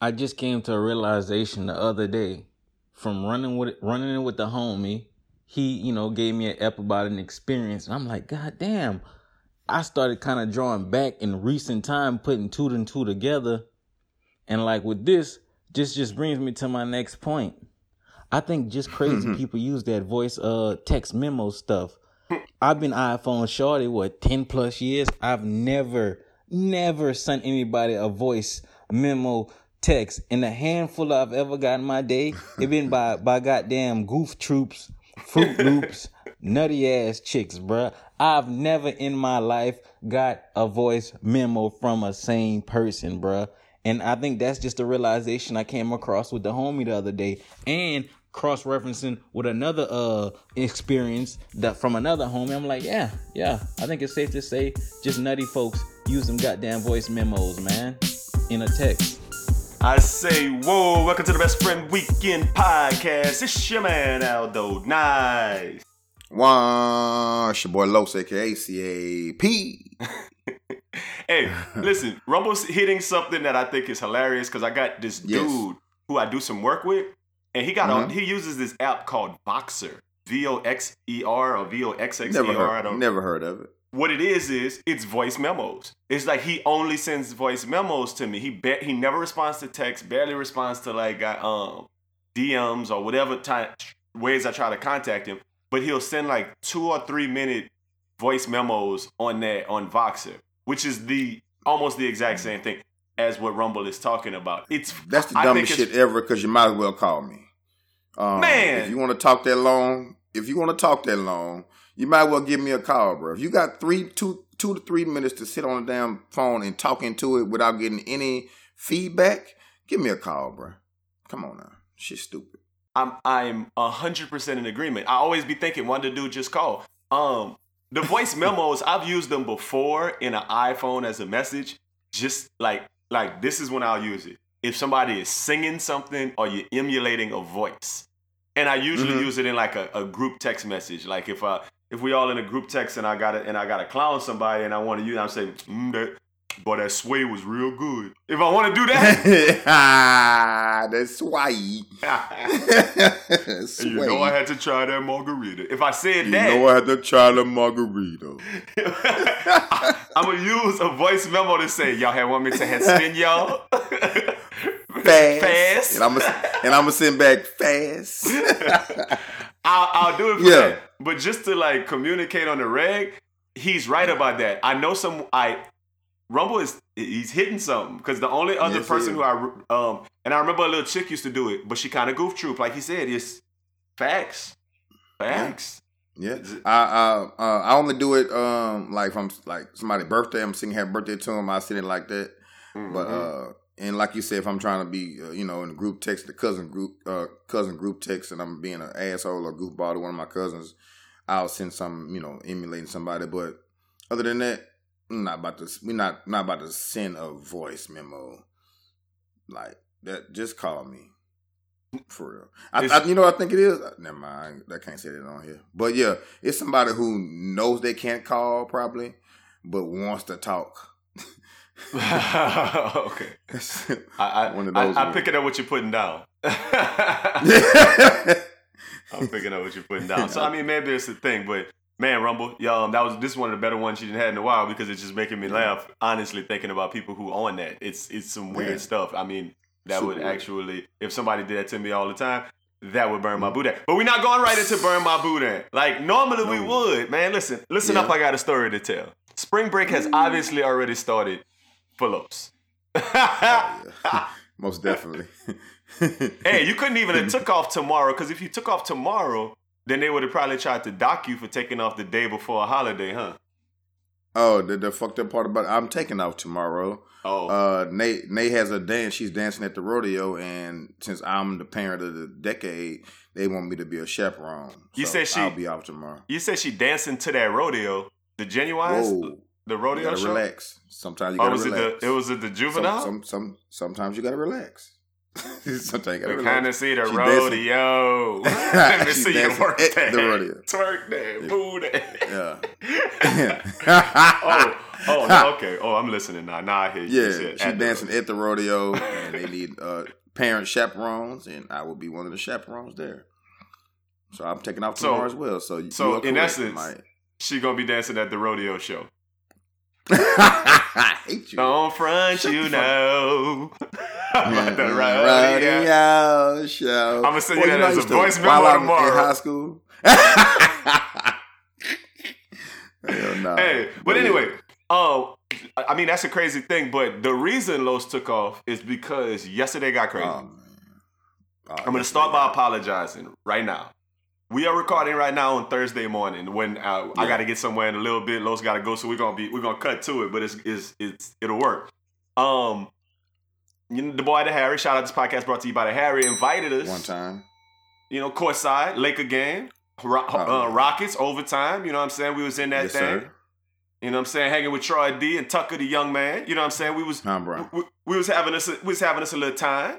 I just came to a realization the other day from running with running in with the homie. He, you know, gave me an ep about an experience, and I'm like, God damn! I started kind of drawing back in recent time, putting two and two together, and like with this, this just brings me to my next point. I think just crazy people use that voice uh text memo stuff. I've been iPhone shorty what ten plus years. I've never, never sent anybody a voice memo text. And the handful I've ever gotten my day, it been by by goddamn goof troops, fruit loops, nutty ass chicks, bruh. I've never in my life got a voice memo from a sane person, bruh. And I think that's just a realization I came across with the homie the other day. And cross referencing with another uh experience that from another homie. I'm like, yeah, yeah. I think it's safe to say just nutty folks use them goddamn voice memos, man. In a text. I say, whoa, welcome to the Best Friend Weekend Podcast. It's your man, Aldo. Nice. One, it's your boy Los, aka CAP. Hey, listen, Rumble's hitting something that I think is hilarious because I got this Yes. dude who I do some work with, and he got Mhm. a, he uses this app called Voxer. V O X E R or V O X X E R. I don't never heard of it. What it is is it's voice memos. It's like he only sends voice memos to me. He ba- he never responds to text, barely responds to like uh, um DMs or whatever time ways I try to contact him. But he'll send like two or three minute voice memos on that on Voxer, which is the almost the exact same thing as what Rumble is talking about. It's That's the dumbest shit ever because you might as well call me. Um, Man. If you want to talk that long, if you want to talk that long, you might well give me a call, bro. If you got three, two, two to three minutes to sit on the damn phone and talk into it without getting any feedback, give me a call, bro. Come on now. Shit's stupid. I'm I'm a hundred percent in agreement. I always be thinking, why the dude just call? Um, the voice memos I've used them before in an iPhone as a message. Just like like this is when I'll use it. If somebody is singing something or you're emulating a voice, and I usually Mhm. use it in like a, a group text message. Like if I if we all in a group text and I got to and I got to clown somebody and I want to use, I'm saying mm, that. Boy, that sway was real good. If I want to do that, That's why. you know I had to try that margarita. If I said You that, you know I had to try the margarita. I'm gonna use a voice memo to say, y'all had want me to head spin y'all Fast. Fast. And I'm gonna and I'm gonna send back fast. I'll, I'll do it for Yeah. that. But just to like communicate on the reg, he's right about that. I know some. I Rumble is he's hitting something because the only other Yes, person who I um and I remember a little chick used to do it, but she kind of goof troop like he said. It's facts, facts. Yeah, I uh, uh, I only do it um like I'm like somebody's birthday. I'm singing happy birthday to them. I send it like that. But Mhm. uh, and like you said, if I'm trying to be uh, you know in the group text, the cousin group uh cousin group text, and I'm being an asshole or goofball to one of my cousins, I'll send some you know emulating somebody. But other than that, I'm not about to. We're not not about to send a voice memo like that. Just call me. For real, I, I, you know what I think it is. Never mind, I can't say that on here. But yeah, it's somebody who knows they can't call probably, but wants to talk. okay. I, I, One of those I ones. picking up what you're putting down. I'm picking up what you're putting down. So I mean, maybe it's a thing, but man, Rumble, y'all, um, that was this is one of the better ones you didn't had in a while because it's just making me laugh. Honestly, thinking about people who own that, it's it's some weird Yeah. stuff. I mean, that Super would weird. actually, if somebody did that to me all the time, that would Mm. burn my boot out. But we're not going right into burn my boot. Like normally we would, man. Listen, listen Yeah. up. I got a story to tell. Spring break has obviously already started Los. Yeah. Most definitely. Hey, you couldn't even have took off tomorrow because if you took off tomorrow, then they would have probably tried to dock you for taking off the day before a holiday, huh? Oh, the, the fucked up part about I'm taking off tomorrow. Oh, Uh, Nate Nate has a dance. She's dancing at the rodeo, and since I'm the parent of the decade, they want me to be a chaperone. You So said she- I'll be out tomorrow. you said she dancing to that rodeo, the Genuines, Whoa, the you rodeo gotta show. relax. Sometimes you Oh, gotta was it relax. the? It was it the juvenile. some, some, sometimes you gotta relax. sometimes you gotta We kind of see the She rodeo. Let me see you work that. the rodeo. Twerk that, boo that. Yeah. oh, oh, no, okay. Oh, I'm listening now. Now I hear you. You Yeah, she's at the dancing at the rodeo, and they need uh, parent chaperones, and I will be one of the chaperones there. So I'm taking off So- tomorrow as well. So, so you in essence-. She gonna be dancing at the rodeo show. I hate you. Don't front, Shut you know. About the yeah, rodeo. rodeo show. I'ma send you Boy, that know I as a voice memo I'm tomorrow. In high school. Hell. Hey, but anyway, um, I I mean that's a crazy thing. But the reason Los took off is because yesterday got crazy. Oh. Oh, I'm gonna start by apologizing right now. We are recording right now on Thursday morning when uh, I got to get somewhere in a little bit. Los got to go, so we're gonna be we're gonna cut to it, but it's it's it's it'll work. Um, you know, the boy the Harry. Shout out this podcast brought to you by the Harry. Invited us One time. you know, courtside, Laker game, Ro- Oh, uh. Rockets overtime. You know what I'm saying? We was in that yes, thing. sir. You know what I'm saying? Hanging with Troy D and Tucker, the young man. You know what I'm saying? We was we, we was having us we was having us a little time.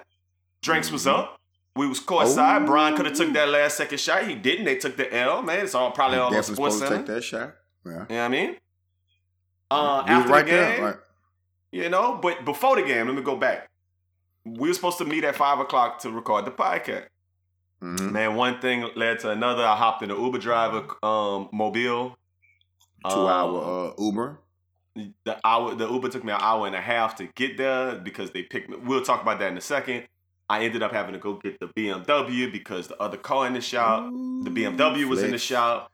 Drinks was Mhm. up. We was courtside. Ooh. Brian could have took that last second shot. He didn't. They took the L. Man, it's all probably all on Sports supposed to Center. take that shot. Yeah. You know what I mean? Uh, He after right the there. game, Right. you know, but before the game, let me go back. We were supposed to meet at five o'clock to record the podcast. Mhm. Man, one thing led to another. I hopped in the Uber driver um, mobile. Two Um, hour uh, Uber. The hour, the Uber took me an hour and a half to get there because they picked me. We'll talk about that in a second. I ended up having to go get the BMW because the other car in the shop, the BMW was in the shop,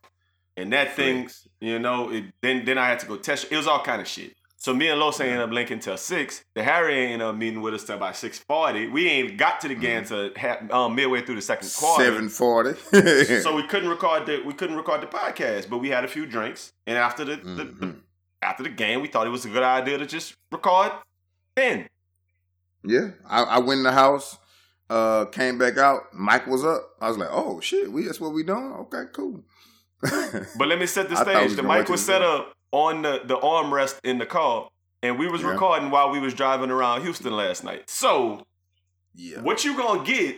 and that thing, Flex. you know, it, then then I had to go test. It was all kind of shit. So me and Los ended up linking till six. The Harry ended up meeting with us till about six forty. We ain't got to the game Mm-hmm. to um, midway through the second quarter. Seven forty. so we couldn't record the we couldn't record the podcast, but we had a few drinks, and after the, the, the Mhm. after the game, we thought it was a good idea to just record then. Yeah, I, I went in the house, uh, came back out. Mike was up. I was like, "Oh shit, we that's what we doing? Okay, cool." But let me set the I thought we stage. The mic was set the- up on the, the armrest in the car, and we was Yeah. recording while we was driving around Houston last night. So yeah, what you gonna get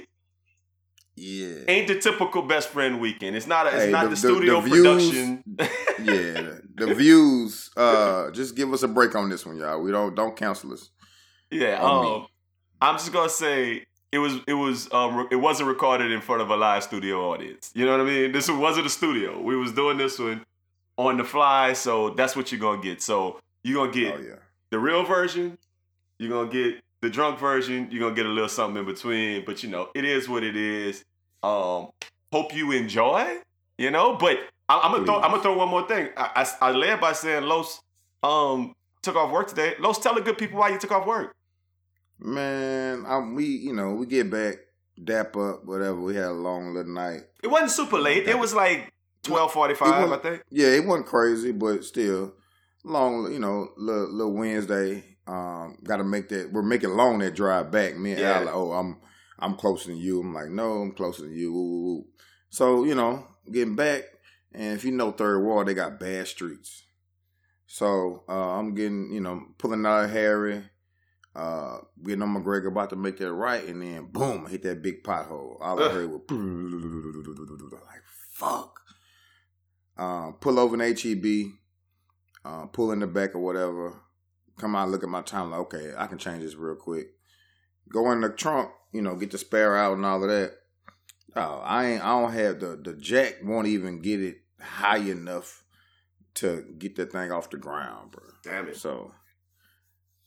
yeah, ain't the typical best friend weekend. It's not a, it's Hey, not the- the, studio the views- production. yeah. The views. Uh, just give us a break on this one, y'all. We don't don't cancel us. Yeah, um, me. I'm just gonna say it was it was um, it wasn't recorded in front of a live studio audience. You know what I mean? This wasn't a studio. We was doing this one on the fly, so that's what you're gonna get. So you're gonna get Oh yeah, the real version, you're gonna get the drunk version, you're gonna get a little something in between. But you know, it is what it is. Um, hope you enjoy. You know, but I, I'm gonna throw I'm gonna throw one more thing. I, I, I led by saying Los um took off work today. Los, tell the good people why you took off work. Man. I, we you know we get back, dap up, whatever. We had a long little night. It wasn't super late. It was like twelve forty five, I think. Yeah, it wasn't crazy, but still long. You know, little, little Wednesday. Um, got to make that. We're making long that drive back. Me and Yeah. Al, like, oh, I'm I'm closer than you. I'm like, no, I'm closer than you. Woo, woo, woo. So you know, getting back, and if you know Third Ward, they got bad streets. So uh, I'm getting, you know, pulling out of Harry, uh, getting on MacGregor, about to make that right, and then boom, hit that big pothole. All I heard was like fuck. Um, pull over an HEB, uh, pull in the back or whatever. Come out, look at my time. Like, okay, I can change this real quick. Go in the trunk, you know, get the spare out and all of that. Oh, I ain't. I don't have the the jack. Won't even get it high enough to get that thing off the ground, bro. Damn it. So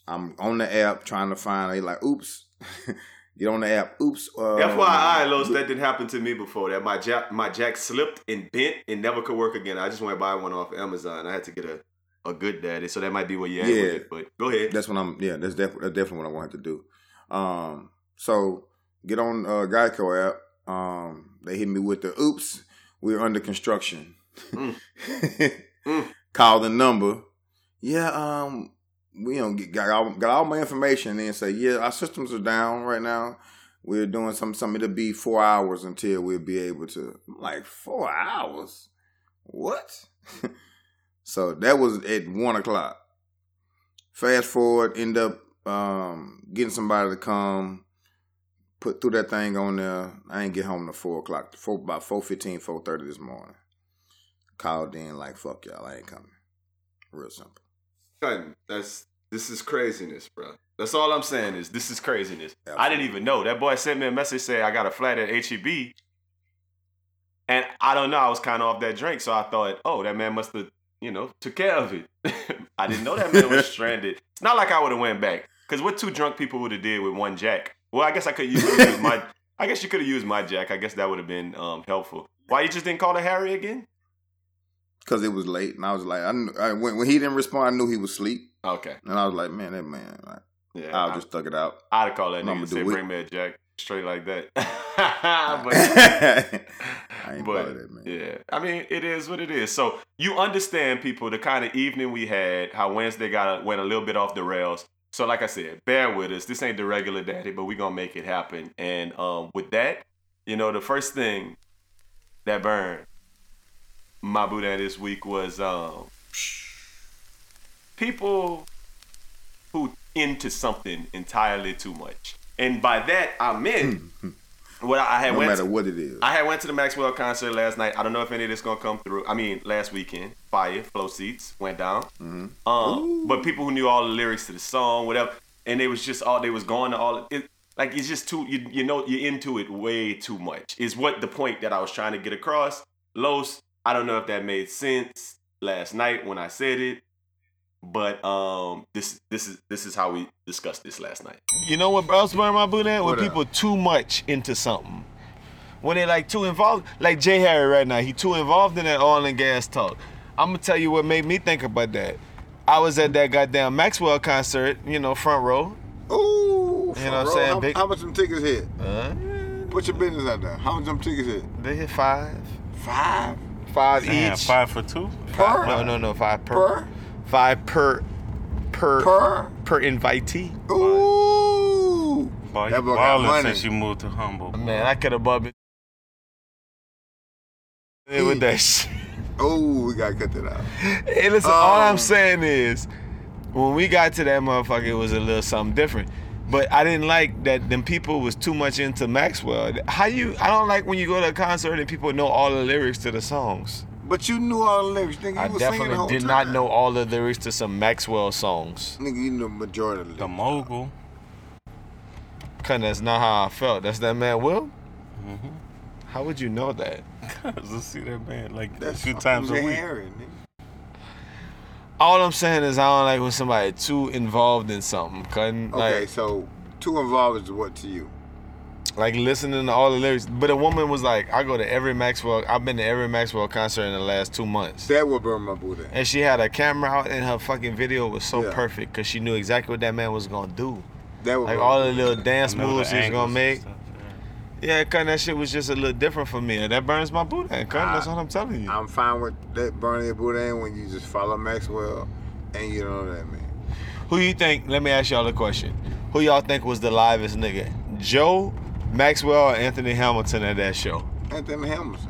I'm on the app trying to find. They like, oops. Get on the app. Oops. Uh, FYI, Los, that didn't happen to me before. That my jack my jack slipped and bent and never could work again. I just went buy one off Amazon. I had to get a, a good daddy, so that might be where you at with Yeah. it. But go ahead. That's what I'm. Yeah, that's definitely that's definitely what I wanted to do. Um, so get on uh, Geico app. Um, they hit me with the oops. We're under construction. Mm. Mm. Call the number. Yeah. Um, we don't get, got all, got all my information and say, yeah, our systems are down right now. We're doing some something. It'll be four hours until we'll be able to. I'm like four hours, what? so that was at one o'clock. Fast forward, end up um, getting somebody to come put through that thing on there. I ain't get home till four o'clock. Four, about 4.15, 4.30 this morning. Called in like, fuck y'all, I ain't coming. Real simple. That's this is craziness, bro. That's all I'm saying is this is craziness. I didn't even know. That boy sent me a message saying I got a flat at HEB. And I don't know, I was kind of off that drink, so I thought, oh, that man must have, you know, took care of it. I didn't know that man was stranded. It's not like I would have went back. Cause what two drunk people would have did with one jack? Well, I guess I could use, use my I guess you could have used my jack. I guess that would have been um, helpful. Why you just didn't call the Harry again? Because it was late. And I was like, I, knew, I when, when he didn't respond, I knew he was asleep. Okay. And I was like, man, that man, like, Yeah. I'll I- just thug it out. I'd called that nigga it. bring me a jack. Straight like that. but I ain't but that, man. yeah, I mean, it is what it is. So you understand, people, the kind of evening we had, how Wednesday got went a little bit off the rails. So, like I said, bear with us. This ain't the regular daddy, but we gonna make it happen. And um, with that, you know, the first thing that burned my Buddha this week was um, people who into something entirely too much. And by that, I meant what I had No went matter to- what it is. I had went to the Maxwell concert last night. I don't know if any of this gonna come through. I mean, last weekend, fire, flow seats went down. Um, but people who knew all the lyrics to the song, whatever, and they was just all they was going to all it. Like it's just too you you know you're into it way too much. Is what the point that I was trying to get across. Los, I don't know if that made sense last night when I said it, but um, this this is this is how we discussed this last night. You know what else burn my boot at? When What up? people too much into something. When they like too involved, like Jay Harry right now, he too involved in that oil and gas talk. I'm gonna tell you what made me think about that. I was at that goddamn Maxwell concert, you know, front row. Ooh, You know what I'm saying, How, big- how much them tickets hit? Uh, Put your business out there. How much them tickets hit? they hit five, Five five Damn, each. five for two? per No, no, no, five per, per five per, per, per. per invitee. Ooh, Boy, That you boy got ballin' money. since you moved to Humble. Man, I could have bought it with that shit. ooh, we gotta cut that out. Hey, listen, all I'm Um, saying is, when we got to that motherfucker, it was a little something different. But I didn't like that them people was too much into Maxwell. How you? I don't like when you go to a concert and people know all the lyrics to the songs. But you knew all the lyrics, nigga. You I was singing the definitely whole did time. not know all the lyrics to some Maxwell songs. Nigga, you knew the majority of the The lyrics. mogul. Cause that's not how I felt. That's that man Will. Mm-hmm. How would you know that? Cause I see that man like a That's few times a week. Harry, nigga. All I'm saying is I don't like when somebody too involved in something. Cutting Okay, like so two involved is what to you? like listening to all the lyrics. But a woman was like, I go to every Maxwell. I've been to every Maxwell concert in the last two months. That would burn my booty. And she had a camera out, and her fucking video was so Yeah. perfect because she knew exactly what that man was gonna do. That would Like burn all the little dance moves he was gonna make. stuff, Yeah, cause that shit was just a little different for me, and that burns my boot. And cuz that's what I'm telling you. I'm fine with that burning your booty when you just follow Maxwell and you don't know that man. Who you think? Let me ask y'all a question. Who y'all think was the livest nigga? Joe, Maxwell, or Anthony Hamilton at that show? Anthony Hamilton.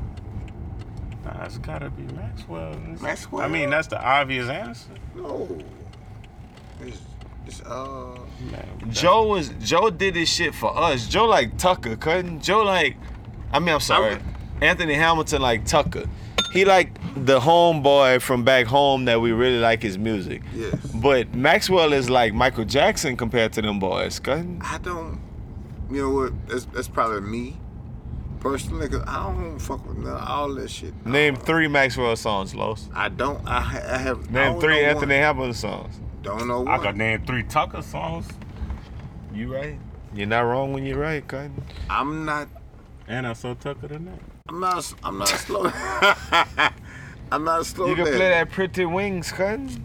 Nah, it's gotta be Maxwell. It's- Maxwell? I mean, that's the obvious answer. No. It's, it's uh Man, Joe was Joe did this shit for us. Joe like Tucker, couldn't Joe like? I mean, I'm sorry. I'm- Anthony Hamilton like Tucker. He like the homeboy from back home that we really like his music. yes. But Maxwell is like Michael Jackson compared to them boys, couldn't? I don't you know what, that's that's probably me. Personally, cause I don't fuck with none, all that shit. Name three Maxwell songs, Los. I don't. I, I have. Name don't three Anthony One. Hamilton songs. Don't know I one. could name three Tucker songs, You right. You're not wrong when you're right, couldn't? I'm not. and I saw Tucker tonight. I'm not. I'm not slow. I'm not slow. You can play that Pretty Wings, couldn't?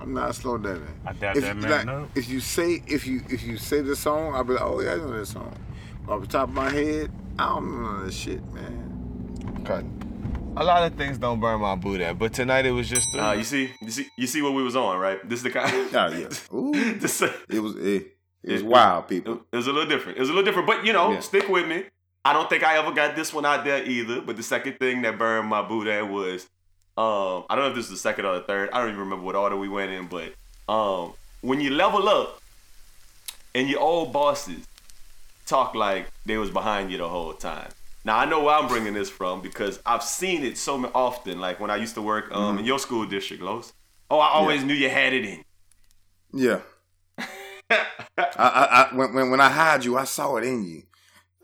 I'm not slow daddy. I doubt If, that you- man like, know. if you say if you if you say the song, I'll be like, oh yeah, I know that song. Off the top of my head, I don't know this shit, man. Couldn't. A lot of things don't burn my boot at, but tonight it was just. The, Uh, you see, you see, you see what we was on, right? This is the kind. Oh, yeah. Ooh. this, It was it, it was It- wild, people. it was a little different. It was a little different, but you know, Yeah. stick with me. I don't think I ever got this one out there either. But the second thing that burned my boot at was, um, I don't know if this is the second or the third. I don't even remember what order we went in, but um, when you level up and your old bosses talk like they was behind you the whole time. Now I know where I'm bringing this from because I've seen it so often. Like when I used to work um, in your school district, Los. Oh, I always knew you had it in. Yeah. I, I, I when, when when I hired you, I saw it in you.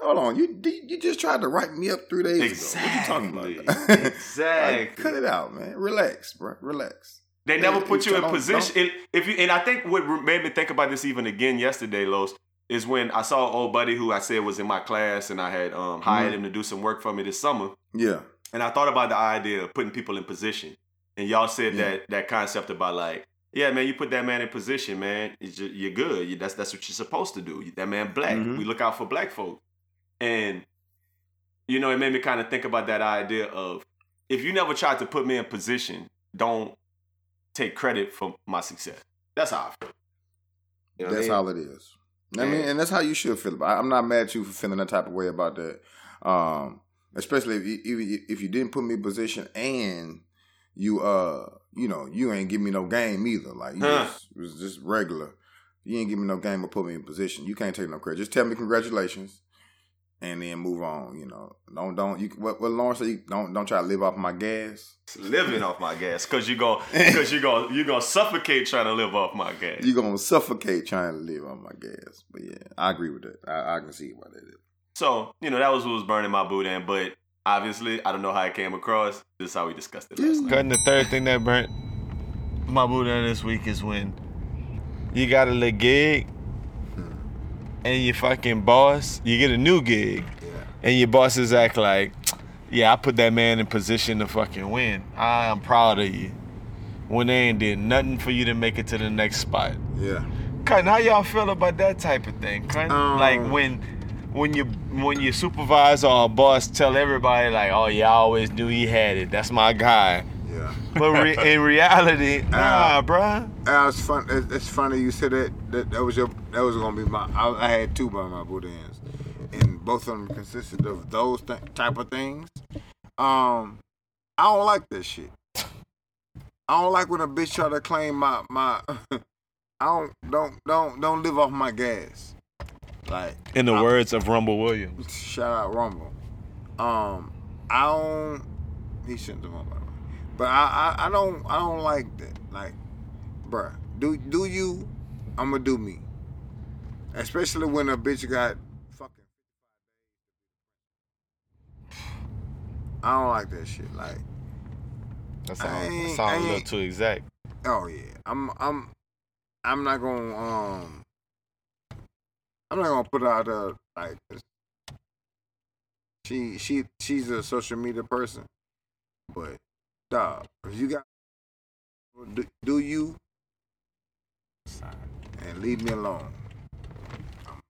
Hold on, you you just tried to write me up three days ago. What you talking Exactly. about? Like, Exactly. cut it out, man. Relax, bro. Relax. They never Yeah, put you in position. It, if you and I think what made me think about this even again yesterday, Los, is when I saw an old buddy who I said was in my class and I had um, hired him to do some work for me this summer. Yeah. And I thought about the idea of putting people in position. And y'all said Yeah. that that concept about like, yeah, man, you put that man in position, man, it's ju- you're good. You, that's that's what you're supposed to do. That man black. Mhm. We look out for black folk. And you know, it made me kind of think about that idea of if you never tried to put me in position, don't take credit for my success. That's how I feel. You know what I that's mean? all it is. I mean, and that's how you should feel about. it. I'm not mad at you for feeling that type of way about that. Um, especially if you if, if you didn't put me in position and you uh you know you ain't give me no game either. Like you Huh. just, it was just regular. You ain't give me no game or put me in position. You can't take no credit. Just tell me congratulations, and then move on. You know, don't don't you what what Lawrence said? You don't don't try to live off my gas. living off my gas because you go because you go you gonna suffocate trying to live off my gas. You are gonna suffocate trying to live on my gas. But yeah, I agree with that. I, I can see why that is. So, you know, that was what was burning my boot in, but obviously I don't know how it came across. This is how we discussed it last night. Cutting the third thing that burnt my boot in this week is when you got a little gig and your fucking boss, you get a new gig, and your bosses act like, yeah, I put that man in position to fucking win. I'm proud of you. When they ain't did nothing for you to make it to the next spot. Yeah. Cutting, how y'all feel about that type of thing? Cutting? Um, like when when you when your supervisor or boss tell everybody like, oh yeah, I always knew he had it. That's my guy. Yeah. But re- in reality, nah, bruh. Uh, it's fun. It's, it's funny you said that, that. That was your. That was gonna be my. I, I had two by my boot ends, and both of them consisted of those th- type of things. Um, I don't like this shit. I don't like when a bitch try to claim my my. I don't don't don't don't live off my gas. Like In the I- words of Rumble Williams. Shout out Rumble. Um, I don't. He shouldn't have won, by the way. But I, I, I don't, I don't like that. Like, bruh, do do you? I'ma do me. Especially when a bitch got fucking. I don't like that shit. Like, That I sound, that sound a little too exact. oh yeah, I'm, I'm, I'm not gonna, um, I'm not gonna put out a like She, she, she's a social media person, but dog, if you got, do, do you, and leave me alone. I'm,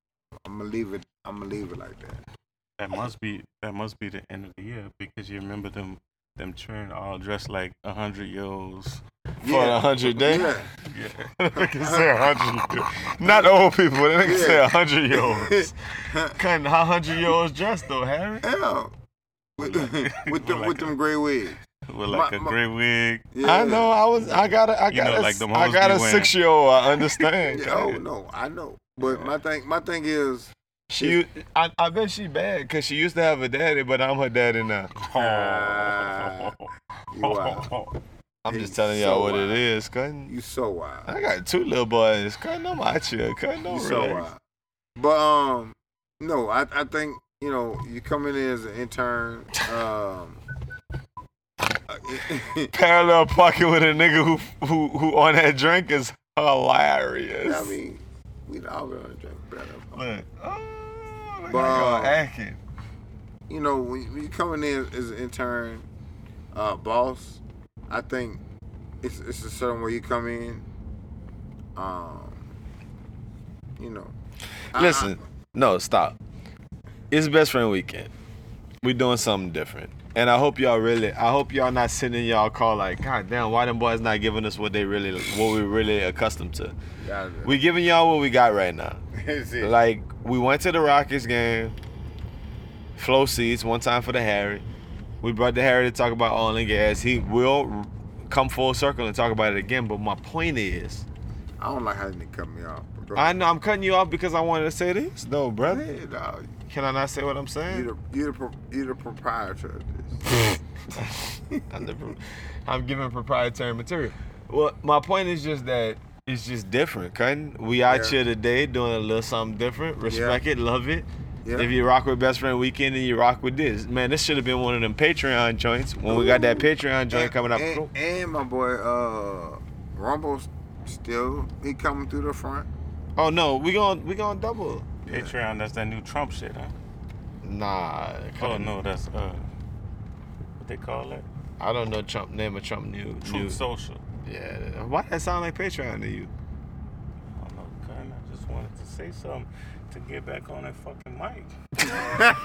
I'm gonna leave it. I'm gonna leave it like that. That must be that must be the end of the year because you remember them them children all dressed like a hundred year olds. For a hundred days. Yeah. Yeah, nigga say hundred. Not old people, but nigga say a hundred year olds. Cutting how hundred year olds dressed though, Harry? Hell, with, with them Like with them gray wigs. With like My- a my- gray wig. Yeah. I know. I was. I got a. I You got know, a. like I got a six year old. I understand. Yeah, oh no, I know. But my thing, my thing is, She. I, I bet she bad because she used to have a daddy, but I'm her daddy now. You wild. I'm Hey, just telling y'all so what it wild. is, cutting. You so wild. I got two little boys. Cutting them out here. Cutting them You so relax. wild. But um, no, I I think you know you come in as an intern. Um, Parallel parking with a nigga who who who on that drink is hilarious. I mean, we all gonna drink better. look. Oh, look But, uh, acting. you know, when, when you coming in as an intern, uh, boss, I think it's it's a certain way you come in. Um, you know, I- Listen, no, stop. It's best friend weekend. we doing something different. And I hope y'all really, I hope y'all not sending y'all call like, God damn, why them boys not giving us what they really, what we really accustomed to. We giving y'all what we got right now. Like we went to the Rockets game, flow seats one time for the Harry. We brought the Harry to talk about oil and gas. He will come full circle and talk about it again. But my point is, I don't like how they cut me off. I know I'm cutting you off because I wanted to say this. No, brother. dog. Can I not say what I'm saying? You saying? the you the pro- you the proprietor of this. I'm, the, I'm giving proprietary material. Well, my point is just that it's just different, cutting. We out Yeah. here today doing a little something different. Respect it, love it. Yeah. If you rock with Best Friend Weekend and you rock with this, man, this should have been one of them Patreon joints when we got that Patreon joint and, coming up. And, and my boy uh Rumble's still he coming through the front. Oh no, we gonna we gonna double. Patreon, that's that new Trump shit, huh? Nah, Oh no, that's uh, what they call it. I don't know Trump name of Trump new Truth new. Social. Yeah, why that sound like Patreon to you? I don't know, kind I just wanted to say something to get back on that fucking mic. Look at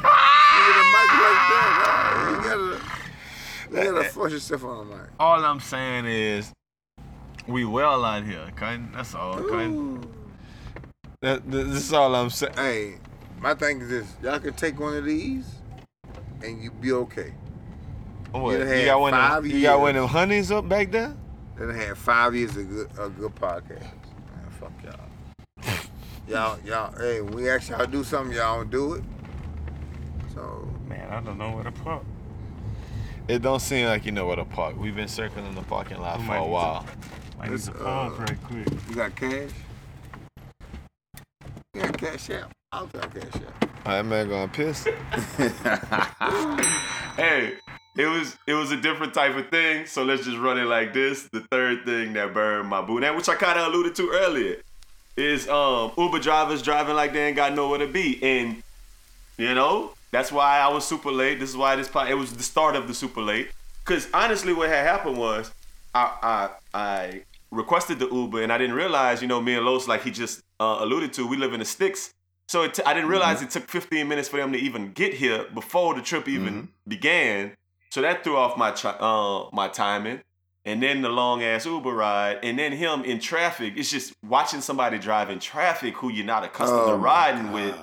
the mic like that, dog. You gotta, you gotta force yourself on the mic. All I'm saying is, we well out here, cutting. That's all, cutting. That, this is all I'm saying. Hey, my thing is this: y'all can take one of these, and you be okay. What, You you, got one? Of, you got one of them honeys up back there? Then I had five years of good, a good podcast. Man, fuck y'all. y'all, y'all. Hey, we ask y'all do something, y'all don't do it. So Man, I don't know where to park. It don't seem like you know where to park. We've been circling the parking lot We for a need to- while. I need It's, to phone uh, quick. you got cash? You got cash out? I'll take cash out. That man going piss. hey, it was it was a different type of thing. So let's just run it like this. The third thing that burned my boot, and which I kind of alluded to earlier, is um Uber drivers driving like they ain't got nowhere to be, and you know that's why I was super late. This is why this pod, it was the start of the super late. Cause honestly, what had happened was I I I requested the Uber, and I didn't realize, you know, me and Los, like he just uh, alluded to, we live in the sticks. So it t- I didn't realize it took 15 minutes for them to even get here before the trip even began. So that threw off my tri- uh, my timing. And then the long ass Uber ride, and then him in traffic. It's just watching somebody drive in traffic who you're not accustomed Oh to riding with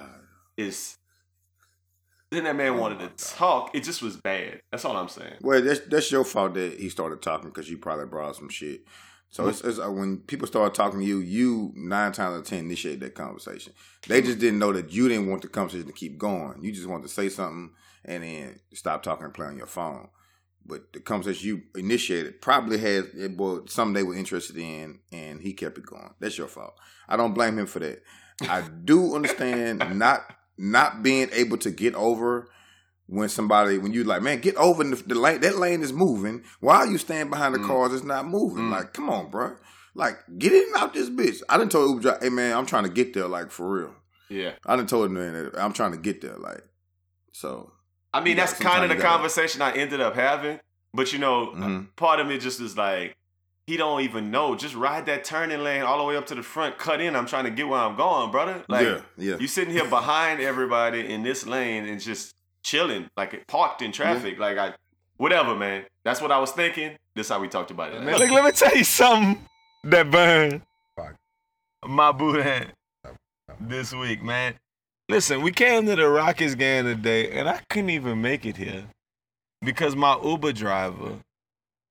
is. Then that man wanted to talk. It just was bad. That's all I'm saying. Well, that's that's your fault that he started talking because you probably brought some shit. So it's, it's uh, when people start talking to you, you nine times out of ten initiate that conversation. They just didn't know that you didn't want the conversation to keep going. You just wanted to say something and then stop talking and play on your phone. But the conversation you initiated probably had it was something they were interested in, and he kept it going. That's your fault. I don't blame him for that. I do understand not not being able to get over when somebody when you like, man, get over the, the lane. That lane is moving. Why are you standing behind the Mm. cars? It's not moving. Mm. Like, come on, bro. Like, get in and out this bitch. I didn't tell Uber driver, hey man, I'm trying to get there. Like for real. Yeah. I didn't told him that I'm trying to get there. Like, so I mean, that's kind of the conversation I ended up having. But you know, Mhm. part of me just is like, he don't even know. Just ride that turning lane all the way up to the front, cut in. I'm trying to get where I'm going, brother. Like, yeah, yeah. you sitting here behind everybody in this lane and just chilling, like it parked in traffic. Like I, whatever, man. That's what I was thinking. This how we talked about it. Man, look, let me tell you something that burned my boot hand this week, man. Listen, we came to the Rockets game today, and I couldn't even make it here because my Uber driver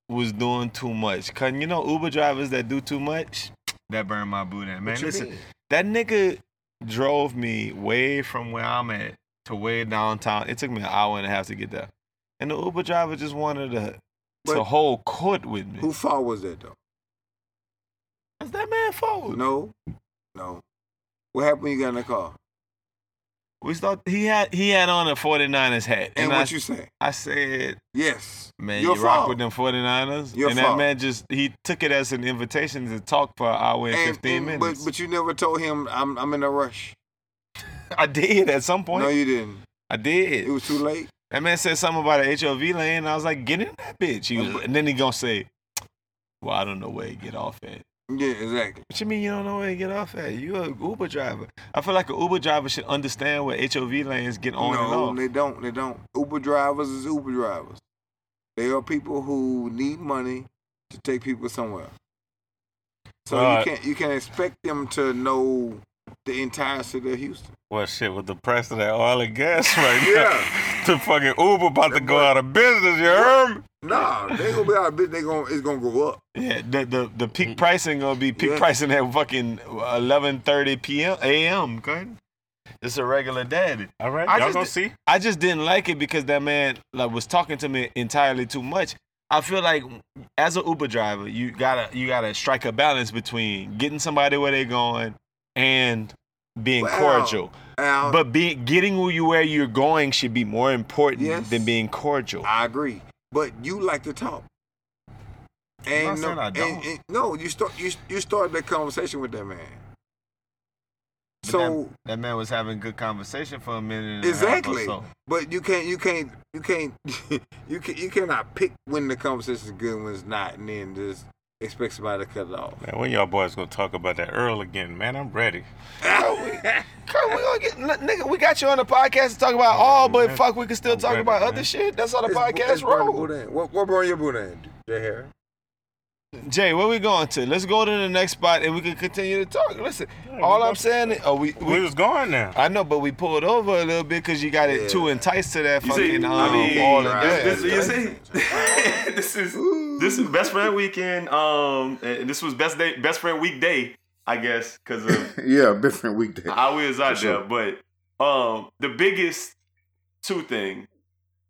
was doing too much. Cause you know Uber drivers that do too much, that burn my boot hand, man. Listen, mean? that nigga drove me way from where I'm at to way downtown. It took me an hour and a half to get there, and the Uber driver just wanted to to But- hold court with me. Who fault was that though? Is that man fault. No, no. What happened when you got in the car? We thought he had he had on a 49ers hat. And, I, what you say? I said, Yes. man, Your you rock with them 49ers? Your and fault. that man just he took it as an invitation to talk for an hour and, And- 15 and- minutes. But but you never told him I'm I'm in a rush. I did at some point. No, you didn't. I did. It was too late. that man said something about an HOV lane. And I was like, get in that bitch. He was, and then he gonna say, well, I don't know where he get off at. Yeah, exactly. What you mean you don't know where to get off at? You a Uber driver. I feel like an Uber driver should understand where HOV lanes get on and no, off. they don't. They don't. Uber drivers is Uber drivers. They are people who need money to take people somewhere. So Right. you can't you can't expect them to know the entire city of Houston. Well, shit, with the price of that oil and gas right now, Yeah. the fucking Uber about to That go boy- out of business. You heard me? Nah, they gonna be out of business. They gonna it's gonna go up. Yeah, the the, the peak mm. pricing gonna be peak Yeah. pricing at fucking eleven thirty p.m. a.m. Okay, it's a regular daddy. All right, I y'all just gonna see. I just didn't like it because that man like was talking to me entirely too much. I feel like as an Uber driver, you gotta you gotta strike a balance between getting somebody where they're going and being Well, cordial. Al, But being getting where you where you're going should be more important Yes. than being cordial. I agree. But you like to talk. And not no, I and- don't. and- no, you start you you started that conversation with that man. But So that, that man was having good conversation for a minute. And exactly, A half or so. but you can't you can't you can't you can you cannot pick when the conversation is good and when it's not, and then just expect somebody to cut it off. Man, when y'all boys gonna talk about that Earl again, man? I'm ready. Come, we gonna get n- nigga. We got you on the podcast to talk about all, but man. fuck, we can still I'm talk ready, about man. other shit. That's how the It's- podcast it's burn the roll. boudin. What what burn your boudin? Jay Harry. Jay, where we going to? Let's go to the next spot and we can continue to talk. Listen, Yeah, all I'm saying is, oh, we, We we was going now. I know, but we pulled over a little bit because you got it Yeah. too enticed to that You fucking see, um, I mean, all and right. gas. this, you see, this is this is best friend weekend. Um, and this was best day, best friend week day, I guess, because of yeah, different weekday. how we was out For there. sure. But um, the biggest two thing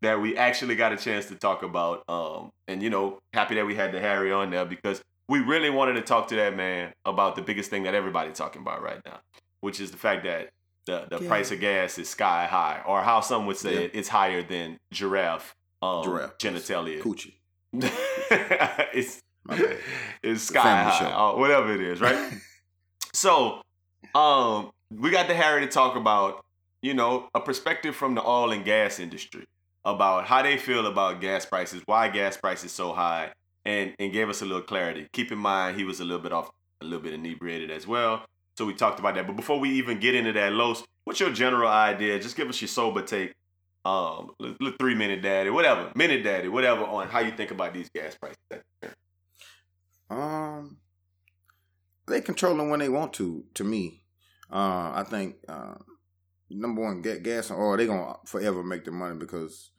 that we actually got a chance to talk about. Um, and you know, happy that we had the Harry on there because we really wanted to talk to that man about the biggest thing that everybody's talking about right now, which is the fact that the the price of gas is sky high, or how some would say Yeah. it, it's higher than giraffe um, Giraffe. genitalia. Coochie. it's it's sky high, or whatever it is, right? so, um, we got the Harry to talk about, you know, a perspective from the oil and gas industry about how they feel about gas prices, why gas prices so high, and and gave us a little clarity. Keep in mind he was a little bit off, a little bit inebriated as well. So we talked about that. But before we even get into that, Los, what's your general idea? Just give us your sober take. Um, three minute daddy, whatever, minute daddy, whatever, on how you think about these gas prices. Um, they control them when they want to. To me, uh, I think uh, number one, get gas and oil. They gonna forever make the money because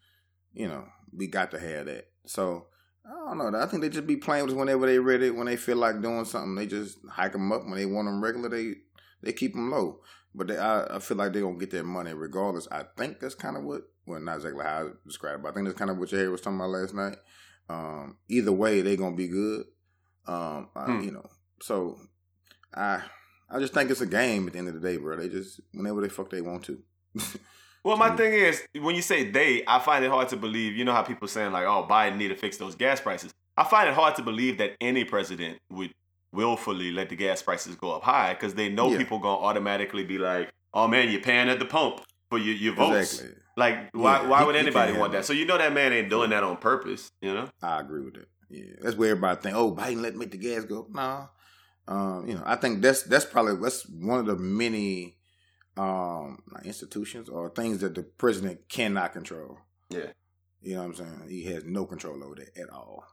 you know we got to have that. So I don't know. I think they just be playing with whenever they ready. When they feel like doing something, they just hike them up. When they want them regular, they they keep them low. But they, I, I feel like they gonna get their money regardless. I think that's kind of what, well, not exactly how I described, it, but I think that's kind of what your was talking about last night. Um, either way, they gonna be good. Um, I, Hmm. you know, so I I just think it's a game at the end of the day, bro. They just whenever they fuck they want to. Well, my Mm. thing is, when you say they, I find it hard to believe. You know how people saying like, "Oh, Biden need to fix those gas prices." I find it hard to believe that any president would willfully let the gas prices go up high because they know Yeah. people gonna automatically be like, "Oh man, you're paying at the pump for your, your votes." Exactly. Like, why Yeah, why would anybody want that? So you know that man ain't doing that on purpose. You know? I agree with that. Yeah, that's where everybody think, oh, Biden let make the gas go. Nah, um, you know, I think that's that's probably that's one of the many um institutions or things that the president cannot control. Yeah. You know what I'm saying? He has no control over that at all.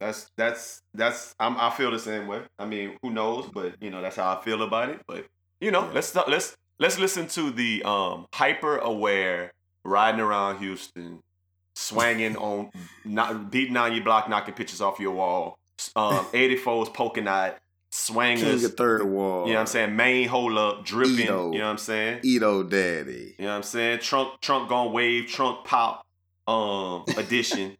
That's that's that's I'm, I feel the same way. I mean, who knows? But you know, that's how I feel about it. But you know, Yeah. let's talk- let's let's listen to the um hyper aware riding around Houston, swinging on, not beating on your block, knocking pictures off your wall. Um, 84s poking out, King swangers. of Third Ward. You know what I'm saying? Main hold up, dripping. You know what I'm saying? Edo Daddy. You know what I'm saying? Trunk trunk gone wave, trunk pop, um, edition.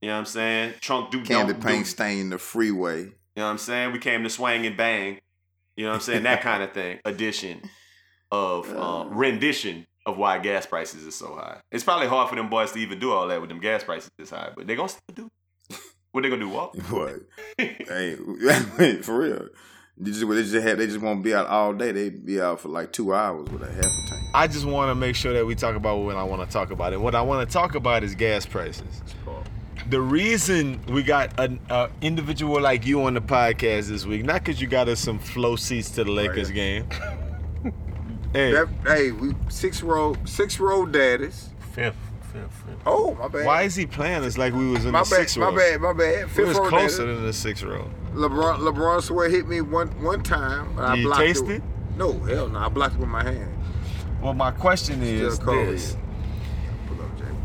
you know what I'm saying? Trunk do Candy paint stain the freeway. You know what I'm saying? We came to swang and bang. You know what I'm saying? That kind of thing. Edition of uh, rendition of why gas prices is so high. It's probably hard for them boys to even do all that with them gas prices this high, but they gonna still do. What they gonna do? Walk? What? hey, for real. They just, they just have, they just won't be out all day. They be out for like two hours with a half a tank. I just want to make sure that we talk about what I want to talk about. And what I want to talk about is gas prices. the reason we got an uh, individual like you on the podcast this week, not because you got us some flow seats to the Lakers Right. game. hey, That, hey, we six row six row daddies. Fifth, fifth, fifth. Oh my bad. why is he playing us like we was in my the bad? sixth My bad. My bad. We Fifth was row closer than the sixth row. LeBron LeBron swear hit me one one time. but I you blocked taste it. it? No, hell no. I blocked it with my hand. Well, my question is Still this. up,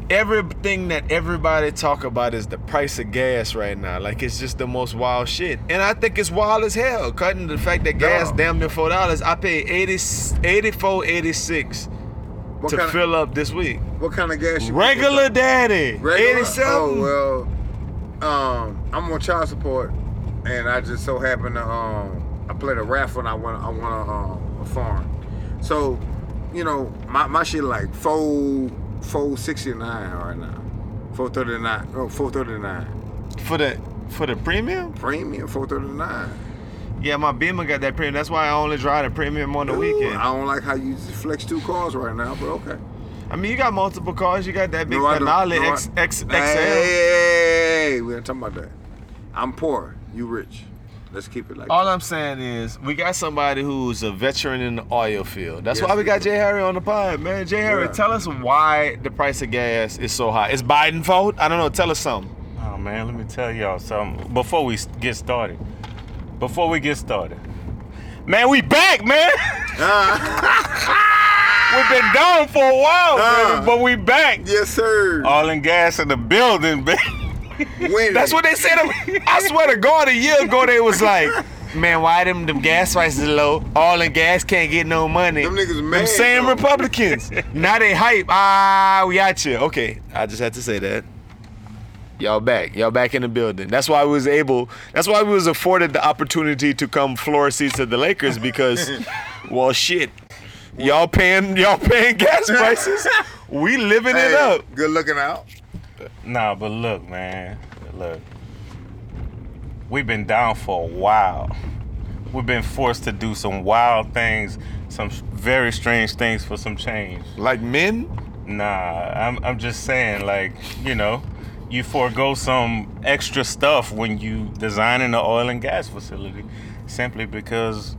everything that everybody talk about is the price of gas right now. Like it's just the most wild shit. And I think it's wild as hell. Cutting the fact that gas damn near four dollars. I paid 80, 84, 86 What to kind of fill up this week. what kind of gas you Regular daddy. Regular? 87. Oh well, um, I'm on child support, and I just so happened to um, I played a raffle and I won I won a, um, a farm. So, you know, my, my shit like four four sixty nine right now, four thirty nine. Oh, four thirty nine. For the for the premium? Premium four thirty nine. Yeah, my Beamer got that premium. That's why I only drive the premium on the weekend. I don't like how you flex two cars right now, but okay. I mean, you got multiple cars. You got that big No, I. Denali No, I- X, X, XL. Hey, we ain't talking about that. I'm poor. You rich. Let's keep it like that. All I'm saying is, we got somebody who's a veteran in the oil field. That's Yes, why we we got. Jay Harry on the pod, man. Jay Harry, Yeah. tell us why the price of gas is so high. Is Biden fault? I don't know. Tell us something. Oh man, let me tell y'all something. Before we get started, before we get started, man, we back, man. We've been down for a while, Uh. baby, but we back. Yes, sir. All in gas in the building, baby. Winning. That's what they said. I swear to God, a year ago they was like, "Man, why them them gas prices low? All in gas can't get no money." Them niggas Them same though. Republicans. now they hype. Ah, we got you. Okay, I just had to say that. Y'all back. Y'all back in the building. That's why we was able. That's why we was afforded the opportunity to come floor seats at the Lakers because, well, shit. Y'all paying y'all paying gas prices. We living it up. Good looking out. Nah, but look, man, look. We've been down for a while. We've been forced to do some wild things, some very strange things for some change. Like men. Nah, I'm I'm just saying, like, you know, you forego some extra stuff when you designing an oil and gas facility simply because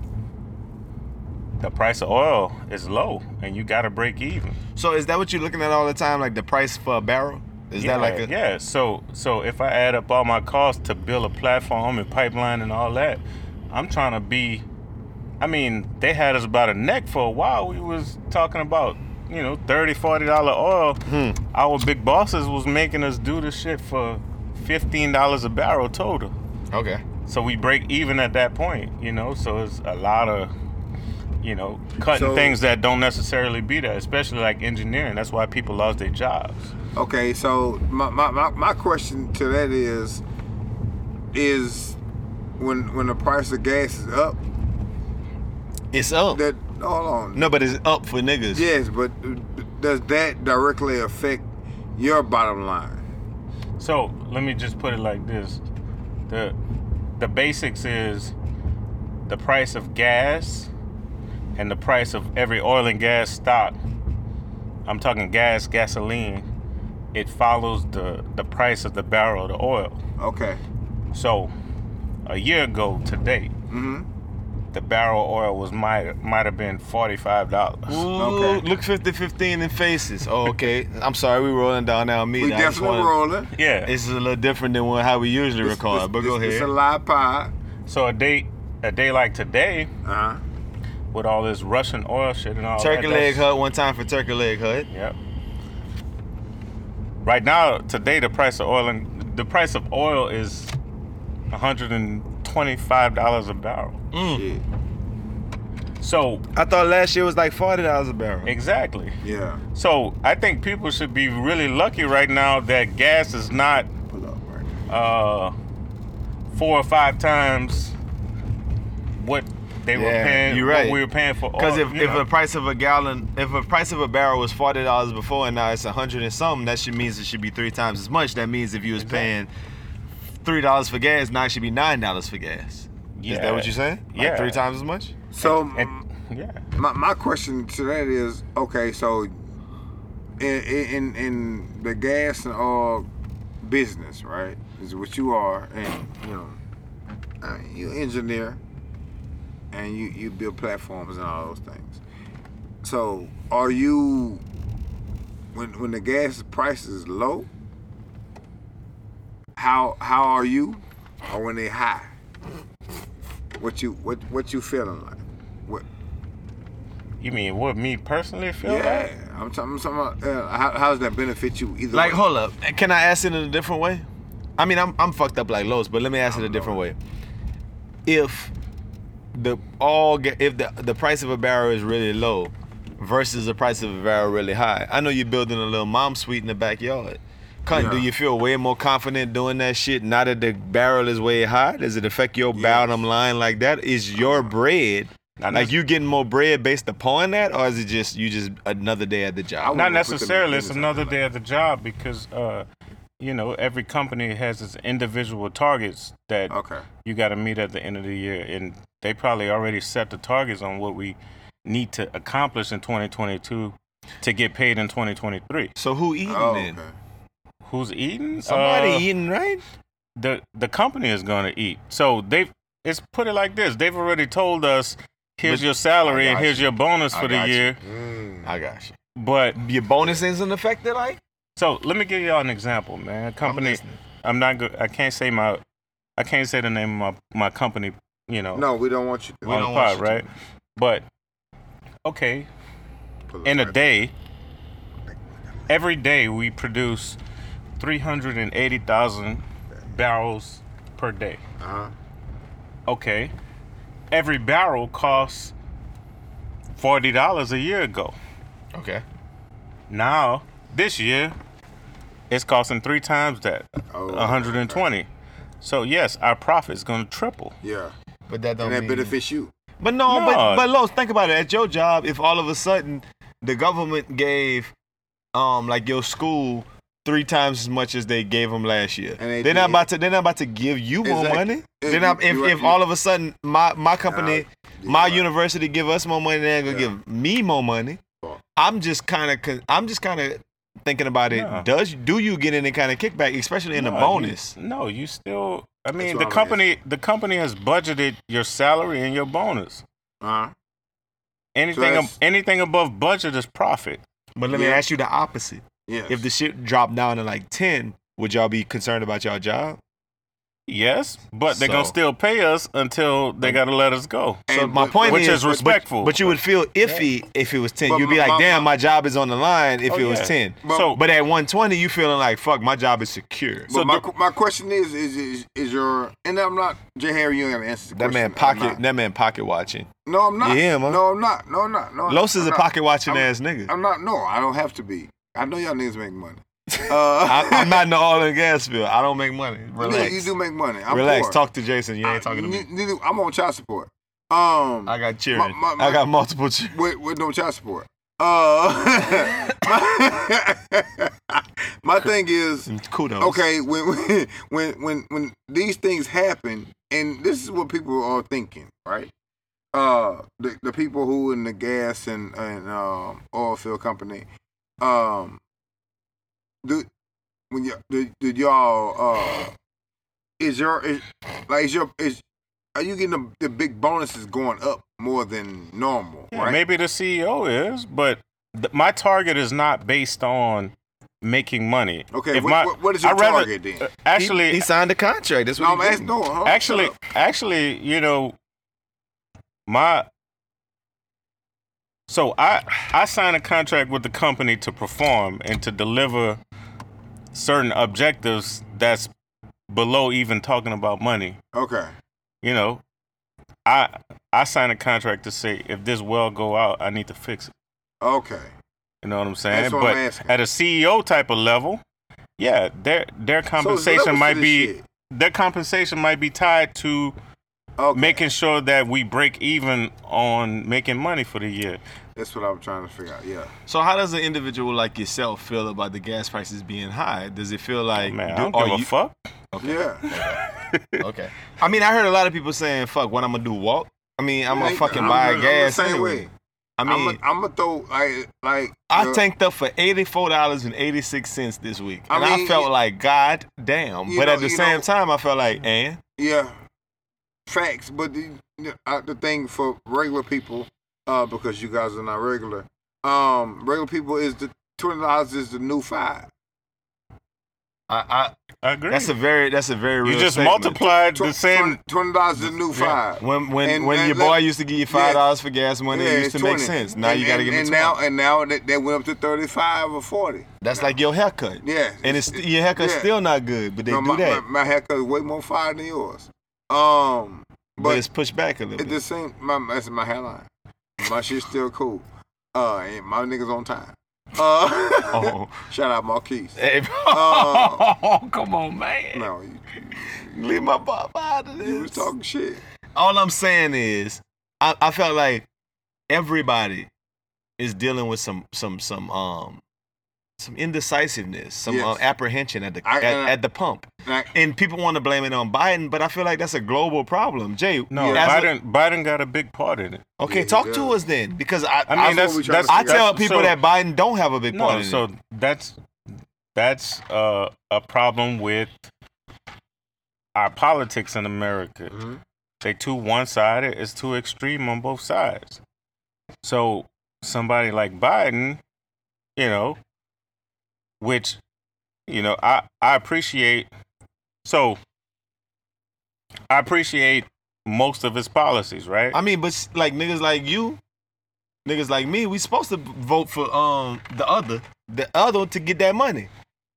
the price of oil is low and you gotta break even. So is that what you're looking at all the time? Like the price for a barrel? Is yeah, that like a yeah? So so if I add up all my costs to build a platform and pipeline and all that, I'm trying to be. I mean, they had us about a neck for a while. We was talking about you know 30 40 dollar oil. Hmm. Our big bosses was making us do this shit for fifteen dollars a barrel total. Okay. So we break even at that point, you know. So it's a lot of, you know, cutting So- things that don't necessarily be there, especially like engineering. That's why people lost their jobs. Okay, so my, my, my, my question to that is is when when the price of gas is up, It's up. that hold on. no, but it's up for niggas. Yes, but does that directly affect your bottom line? So let me just put it like this: the the basics is the price of gas and the price of every oil and gas stock. I'm talking gas, gasoline. It follows the the price of the barrel of the oil. Okay. So a year ago today, Mm-hmm. The barrel oil was might might have been forty five dollars. Ooh, Okay. Look 50 15 in faces. Oh, okay. I'm sorry, we rolling down now. Me. We I just definitely wanna- rolling. Yeah. This is a little different than what, how we usually It's- record, it's- but go it's- ahead. It's a live pod. So a day a day like today, Uh-huh. with all this Russian oil shit and all Turkey that, leg that's- hut. One time for turkey leg hut. Yep. Right now, today the price of oil and the price of oil is one hundred and twenty-five dollars a barrel. Shit. So I thought last year was like forty dollars a barrel. exactly. Yeah. So I think people should be really lucky right now that gas is not Pull up right uh, four or five times what they were Yeah, paying. you're right. What we were paying for. Because if, if know. the price of a gallon, if the price of a barrel was forty dollars before and now it's a hundred and something, that should means it should be three times as much. That means if you was paying three dollars for gas, now it should be nine dollars for gas. Is that what you're saying? Like Yeah. three times as much. So And- yeah. my, my question to that is okay so in in in the gas and all business, right? Is what you are, and you know, uh, you engineer, and you you build platforms and all those things. So, are you when when the gas price is low? How how are you, or when they high? What you what what you feeling like? What? You mean what me personally feel Yeah, like? I'm talking, I'm talking about uh, how, how does that benefit you either Like, way? hold up. Can I ask it in a different way? I mean, I'm I'm fucked up like Los, but let me ask it a different way. If the all if the the price of a barrel is really low versus the price of a barrel really high, I know you're building a little mom suite in the backyard. Cunt, do you feel way more confident doing that shit now that the barrel is way high? Does it affect your bottom line like that? Is your bread Not like nec- you getting more bread based upon that, or is it just you just another day at the job? wouldn't Not put them in necessarily. It's another day at the job because, uh, you know, every company has its individual targets that Okay. you got to meet at the end of the year, and they probably already set the targets on what we need to accomplish in 2022 to get paid in 2023. So who eating Oh, then? Okay. Who's eating? Somebody Uh, eating, right? the the company is going to eat. So they've it's put it like this. They've already told us here's But- your salary and here's you. your bonus for the you. year. I got you. But Your bonus isn't affected, like? so let me give y'all an example, man. A company listening. I'm not good I can't say my I can't say the name of my, my company, you know, No, we don't want you. To. We on don't the want pod, you to. right? But okay, in a day, every day we produce 380,000 barrels per day. Uh-huh. Okay. Every barrel costs $40 a year ago. Okay. Now, this year, it's costing three times that, Oh, 120. So yes, our profit's going to triple. Yeah, But that don't and that mean... benefits you. But no, No. but but Los, think about it. At your job, if all of a sudden the government gave um like your school three times as much as they gave them last year, And they they are not about to they're not about to give you more Exactly. money. Yeah, They're not if, if all of a sudden my my company you're my right. university give us more money, they're gonna Yeah. give me more money. I'm just kind of I'm just kind of thinking about it. No. Does do you get any kind of kickback, especially in No, the you- bonus? no, you still. I mean, the I'm company the company has budgeted your salary and your bonus. Uh-huh. Anything that's- anything above budget is profit. But let me ask you the opposite. Yes. If the shit dropped down to like ten, would y'all be concerned about y'all job? Yes, but they're gonna still pay us until they gotta let us go. So And my but- point Which is, is respectful. But, you would feel iffy if it was ten. But You'd be my- like, damn, my job is on the line. If Oh, it was yeah. ten, But- so but at one twenty, you feeling like fuck, my job is secure. But So my, the- my question is, is, is, is your, and I'm not, J. Harry, you ain't gonna answer the That man question. I'm pocket, that man pocket watching. No, I'm not. Yeah, man. No, I'm not. No, I'm not. No, Los is I'm a not. pocket watching I'm- ass nigga. I'm not. No, I don't have to be. I know y'all niggas make money. Uh, I, I'm not in the oil and gas field. I don't make money. Relax. you do make money. I'm Relax. poor. Talk to Jason. You ain't I- talking to me. neither- I'm on child support. Um, I got cheering. my- my- I got multiple cheering. with, with no child support. Uh, my, my thing is, Kudos. okay, when when when when when these things happen, and this is what people are thinking, right? Uh, the the people who in the gas and and um, oil field company, um, do when you did, did y'all uh, is your is like is your is are you getting the, the big bonuses going up more than normal, Yeah, right? maybe the CEO is, but th- my target is not based on making money. Okay, If what- my- what- what is your I'd rather- target then? uh, Actually, he, he signed a contract. That's what No, I'm asking. No, hold on, actually, actually, you know, my so I I signed a contract with the company to perform and to deliver certain objectives that's below even talking about money. okay. You know, I I signed a contract to say if this well go out, I need to fix it. Okay. You know what I'm saying? That's what but I'm asking. at a CEO type of level, yeah, their their compensation to might be shit. their compensation might be tied to Okay. making sure that we break even on making money for the year. That's what I'm trying to figure out. Yeah. So how does an individual like yourself feel about the gas prices being high? Does it feel like Man, I do- don't are give a you- fuck. Yeah. Okay. I mean, I heard a lot of people saying, "Fuck, what I'm gonna do? Walk?" I mean, I'm gonna fucking I'm- buy I'm the gas same anyway. way. I mean, I'm gonna throw like like I the- tanked up for eighty four dollars and eighty six cents this week, and I mean, felt it- like God damn. But know- at the same know- time, I felt like, and Yeah, facts. But the the, uh, the thing for regular people, uh, because you guys are not regular, um, regular people is the twenty dollars is the new five. I, I I agree. that's a very that's a very you real just statement. multiplied the same. Twenty dollars is the new Yeah. five. When when And- when and your let- boy used to give you five dollars for gas money, Yeah, it used it's to make sense. Now and, you got to and, give me and twenty. now and now they, they went up to thirty five or forty. That's like your haircut. Yeah, And it's your haircut's yeah. still not good, but they No, do my, that. My, my haircut is way more fire than yours. Um, but, but it's pushed back a little It's bit. the same. My that's my hairline. My shit's still cool. Uh, and my niggas on time. Uh, Oh. shout out Marquise. Hey, Uh, oh, come on, man. No, you, Leave my pop out of this. you was talking shit. All I'm saying is, I, I felt like everybody is dealing with some some some um some indecisiveness, some Yes. uh, apprehension at the I- at, I- at the pump, Like, and people want to blame it on Biden, but I feel like that's a global problem. Jay, No, as a- Biden. Biden got a big part in it. okay, Yeah, talk to us then, because I I mean, I, that's what that's. I tell that's- people so- that Biden don't have a big part No, in so it. that's that's uh, a problem with our politics in America. Mhm. They too one-sided. It's too extreme on both sides. So somebody like Biden, you know, which you know, I I appreciate. So I appreciate most of his policies, right? I mean, but like niggas like you, niggas like me, we supposed to vote for um the other, the other to get that money.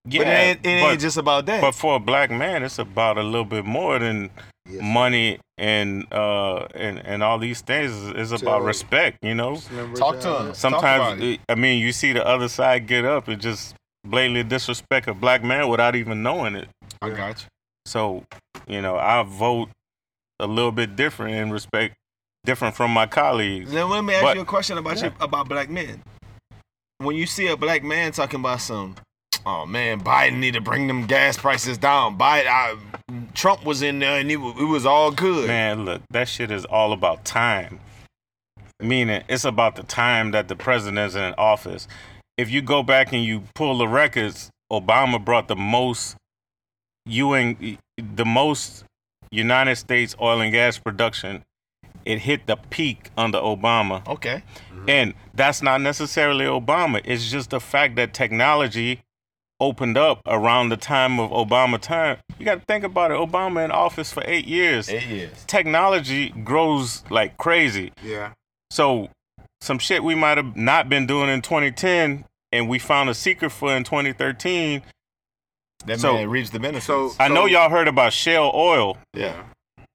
yeah, but it ain't, it but- ain't just about that. But for a black man, it's about a little bit more than Yes. money and uh and and all these things. It's, it's about respect, you know. Talk to us. Sometimes it- I mean, you see the other side get up and just blatantly disrespect a black man without even knowing it. I got you. So, you know, I vote a little bit different in respect, different from my colleagues. Then let me ask But- you a question about you, about black men. When you see a black man talking about some, oh man, Biden need to bring them gas prices down. Biden, I, Trump was in there and it, it was all good. Man, look, that shit is all about time. Meaning, it's about the time that the president's in office. If you go back and you pull the records, Obama brought the most UN, the most United States oil and gas production. It hit the peak under Obama. Okay. Mm-hmm. And that's not necessarily Obama. It's just the fact that technology opened up around the time of Obama time. You got to think about it. Obama in office for eight years. Eight years. Technology grows like crazy. Yeah. So some shit we might have not been doing in 2010 and we found a secret for in 2013. That So- man reaps the benefits. So I know y'all heard about shale oil. yeah.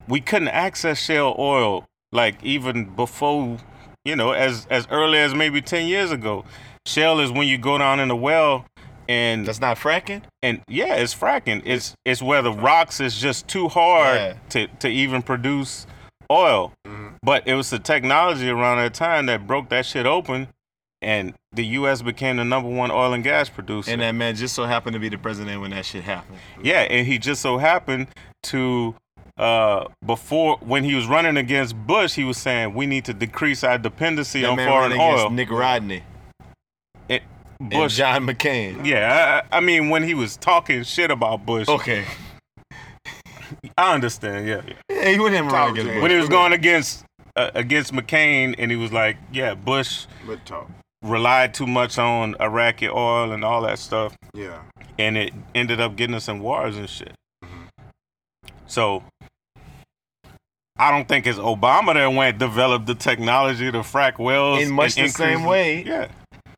we couldn't access shale oil like even before you know as as early as maybe 10 years ago shale is when you go down in a well and That's not fracking. and yeah it's fracking it's it's where the rocks is just too hard Yeah. to to even produce oil mm-hmm. But it was the technology around that time that broke that shit open and the US became the number one oil and gas producer And that man just so happened to be the president when that shit happened. yeah, and he just so happened to uh before when he was running against Bush, he was saying we need to decrease our dependency That on foreign oil. Mitt Romney It- and John McCain. yeah, I, I mean when he was talking shit about Bush, Okay. I understand. Yeah, yeah. He went him Talk, wrong against when he was going against uh, against McCain, and he was like, yeah, Bush relied too much on Iraqi oil and all that stuff, Yeah. and it ended up getting us in wars and shit. So I don't think it's Obama that went developed the technology to frack wells In much the same way. Yeah,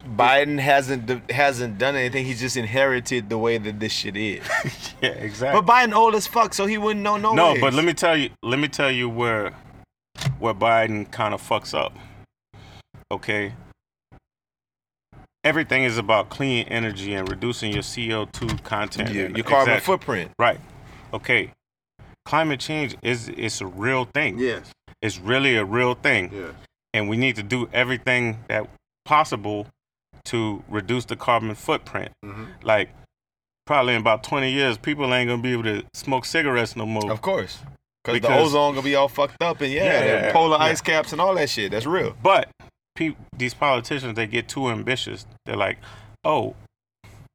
Biden hasn't hasn't done anything. He just inherited the way that this shit is. yeah, exactly. but Biden old as fuck, so he wouldn't know no. no, ways. but let me tell you, let me tell you where where Biden kind of fucks up. Okay. Everything is about clean energy and reducing your CO2 content. your, your carbon exactly. footprint. Right. Okay. Climate change is it's a real thing. Yes. It's really a real thing. Yes. And we need to do everything that possible to reduce the carbon footprint. Mhm. Like probably in about 20 years people ain't going to be able to smoke cigarettes no more. Of course. Cause the ozone gonna be all fucked up and yeah, Yeah, yeah, polar yeah. ice caps and all that shit. That's real. But pe- these politicians they get too ambitious. They're like, oh,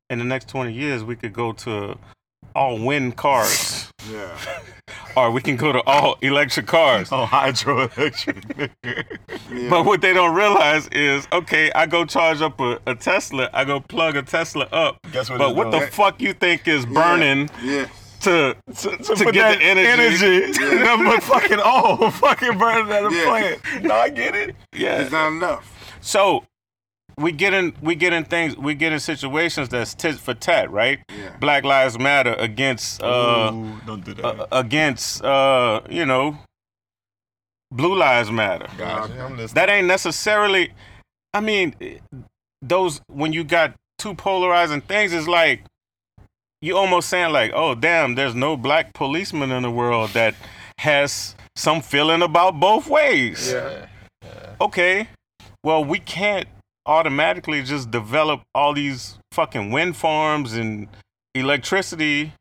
in the next twenty years we could go to all wind cars, Yeah. or we can go to all electric cars. Oh, hydroelectric. yeah. But what they don't realize is, okay, I go charge up a, a Tesla, I go plug a Tesla up. Guess what but what the fuck you think is burning Yeah. To to, to put get that the energy? I'm fucking on, fucking burning at a Yeah. plant. No, I get it. yeah. It's not enough. So we get in we get in things we get in situations that's tit for tat, right? Yeah. Black Lives Matter against uh, Ooh, don't do that. uh against uh you know Blue Lives Matter. Gotcha. I'm listening. That ain't necessarily I mean those when you got two polarizing things it's like you almost saying like, oh damn, there's no black policeman in the world that has some feeling about both ways. yeah. okay, well, we can't automatically just develop all these fucking wind farms and electricity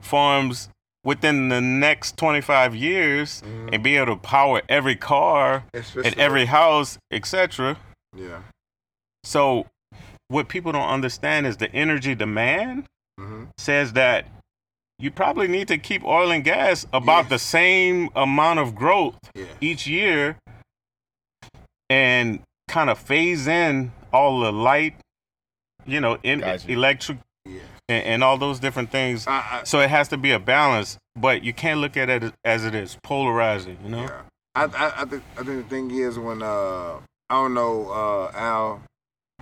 farms within the next 25 years and be able to power every car Especially, and every house, etc. Yeah. So, what people don't understand is the energy demand hmm says that you probably need to keep oil and gas about Yes. the same amount of growth Yeah. each year and kind of phase in all the light, you know, in Gotcha. electric Yeah. and, and all those different things. I, I, So it has to be a balance, but you can't look at it as it is polarizing, you know? Yeah. I, I, I think I think the thing is when uh I don't know uh Al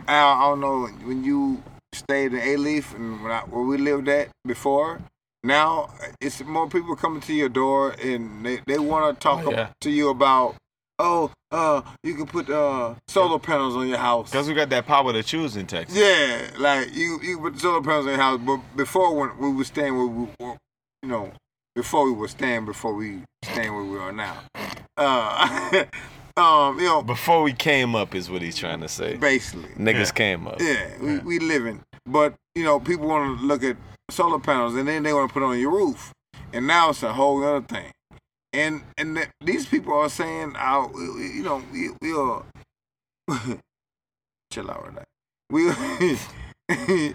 Al I don't know when you stayed in Alief and when I, where we lived at before. Now it's more people coming to your door and they, they want to talk Oh, yeah. to you about oh uh you can put uh solar panels on your house. Because we got that power to choose in Texas. Yeah, like you you put solar panels on your house, but before when we were staying where we were, you know, before we were staying, before we staying where we are now. Uh, um, you know, Before we came up is what he's trying to say. basically, Niggas came up. yeah, we, we living, but you know, people want to look at solar panels and then they want to put it on your roof, and now it's a whole other thing. And and th- these people are saying, we- we- you know, we we are chill out with that. We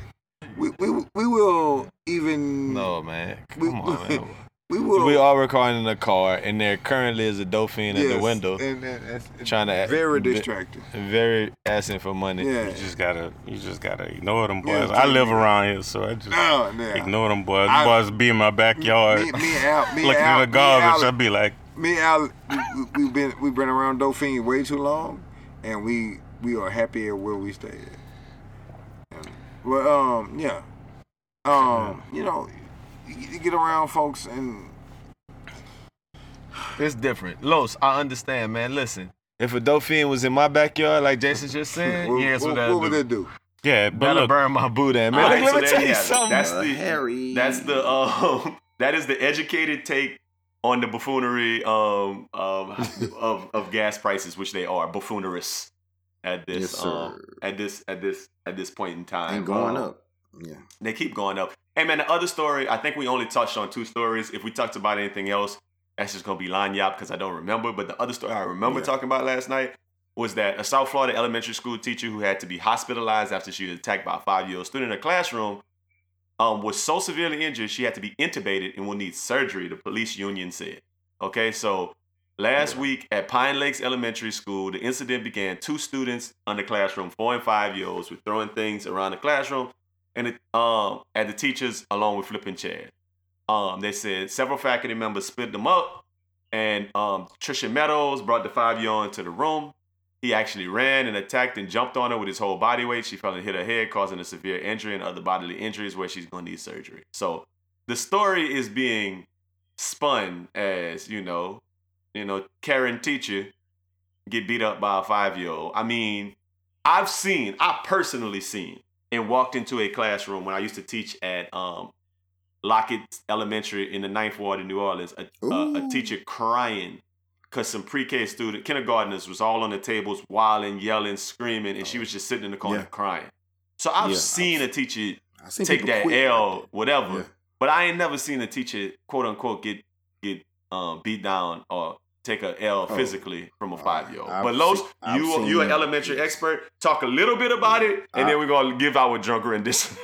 we we we will even No, man. We- Come on, man. We will We are recording in a car, and there currently is a dolphin at the window and, and it's trying to very distracting. very asking for money. Yeah. You just gotta, you just gotta ignore them Yeah, boys. I live yeah. around here, so I just Oh, yeah. ignore them boys. I- boys be in my backyard, Me, me Al, me looking Al, at the garbage. I'd and be like, me and Al we, we, we've been we've been around Dauphine way too long, and we we are happy at where we stay at. And, but um, yeah, um, you know, you, you get around folks and It's different. Los, I understand, man. Listen, if a dolphin was in my backyard, like Jason just said, what, yes, what, what, what that'll would do. do? yeah, but That'll look, burn my Buddha, man. All right, Let so me there tell you you something. That's Uh, the Harry. That's the um. That is the educated take on the buffoonery um, um of of gas prices, which they are buffoonerous at this Yes, um at this at this at this point in time. and going Um, up. Yeah. They keep going up. Hey man, the other story, I think we only touched on two stories. If we talked about anything else, that's just gonna be line yap because I don't remember. But the other story I remember Yeah. talking about last night was that a South Florida elementary school teacher who had to be hospitalized after she was attacked by a five-year-old student in a classroom um, was so severely injured she had to be intubated and will need surgery, the police union said. Okay, so last week at Pine Lakes Elementary School, the incident began two students on the classroom, four and five year olds, were throwing things around the classroom and it, um, at the teachers along with flipping chairs. Um, they said several faculty members split them up, and um, Trisha Meadows brought the five year old into the room. He actually ran and attacked and jumped on her with his whole body weight. She fell and hit her head, causing a severe injury and other bodily injuries where she's going to need surgery. So the story is being spun as, you know, you know, Karen teacher get beat up by a five year old. I mean, I've seen, I personally seen, and walked into a classroom when I used to teach at um, Lockett Elementary in the Ninth Ward in New Orleans. A, a, a teacher crying because some pre-K student kindergartners was all on the tables, wilding, yelling, screaming, and she was just sitting in the corner Yeah. crying. So I've Yeah, seen I've- a teacher take that quit L, whatever. Yeah. But I ain't never seen a teacher, quote unquote, get get um, beat down or take a L physically from a five year old. Oh. But Los, I've you you an elementary expert. Talk a little bit about it, and I- then we're gonna give our drunk rendition.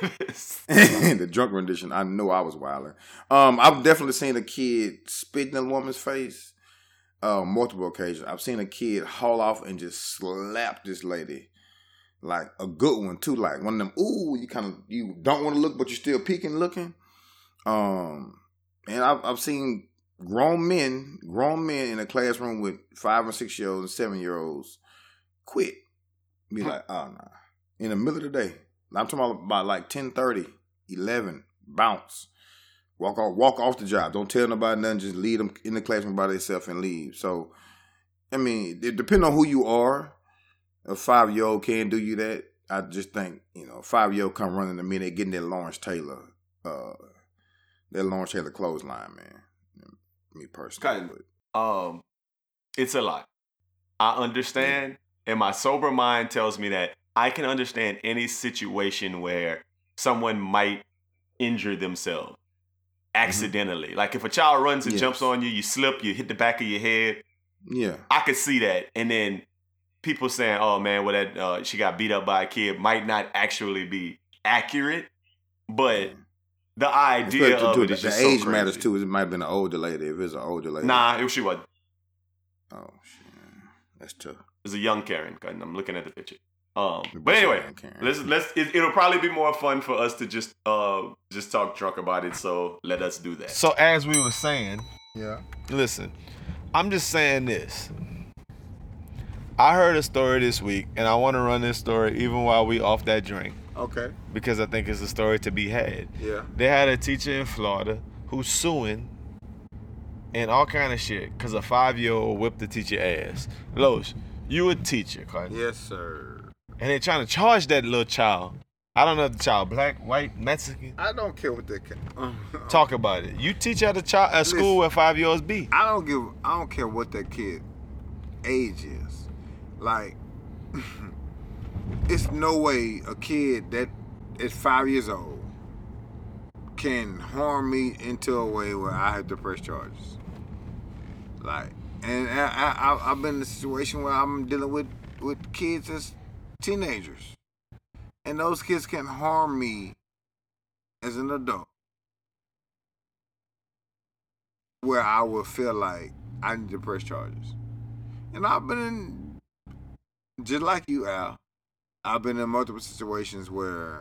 the drunk rendition. I know I was wilding. Um, I've definitely seen a kid spit in a woman's face. Uh, multiple occasions. I've seen a kid haul off and just slap this lady, like a good one too. Like one of them. Ooh, you kind of you don't want to look, but you're still peeking, looking. Um, and I've I've seen grown men, grown men in a classroom with five or six year olds and seven year olds quit. Be like, oh nah. In the middle of the day. I'm talking about, about like 10 30, 11, bounce. Walk off walk off the job. Don't tell nobody nothing, just leave them in the classroom by themselves and leave. So I mean, it depends on who you are. A five year old can do you that. I just think, you know, five year old come running to me, they getting that Lawrence Taylor, uh that Lawrence Taylor clothesline, man. Me personally. Kind but- um, it's a lot. I understand, and my sober mind tells me that I can understand any situation where someone might injure themselves accidentally. Like if a child runs and Yes. jumps on you, you slip, you hit the back of your head. Yeah. I could see that, and then people saying, "Oh man, well that uh, she got beat up by a kid," might not actually be accurate, but the idea Especially of too, it the, is the just age so matters too. It might have been an older lady. If it's an older lady. Nah, it, she was. Oh shit. That's tough. It's a young Karen. I'm looking at the picture. Um, but anyway, let's let's. It, it'll probably be more fun for us to just uh just talk drunk about it. So let us do that. So as we were saying, Yeah. listen, I'm just saying this. I heard a story this week, and I want to run this story even while we off that drink Okay. because I think it's a story to be had. Yeah. They had a teacher in Florida who's suing and all kind of shit because a five year old whipped the teacher ass. Los, you a teacher, Yes, sir. and they're trying to charge that little child. I don't know if the child black, white, Mexican. I don't care what they can. Uh-huh. Talk about it. You teach at a child at school where five year olds be. I don't give. I don't care what that kid age is. Like, it's no way a kid that is five years old can harm me into a way where I have to press charges. Like, and I, I, I've been in a situation where I'm dealing with with kids as teenagers, and those kids can harm me as an adult. where I will feel like I need to press charges. And I've been in, just like you, Al, I've been in multiple situations where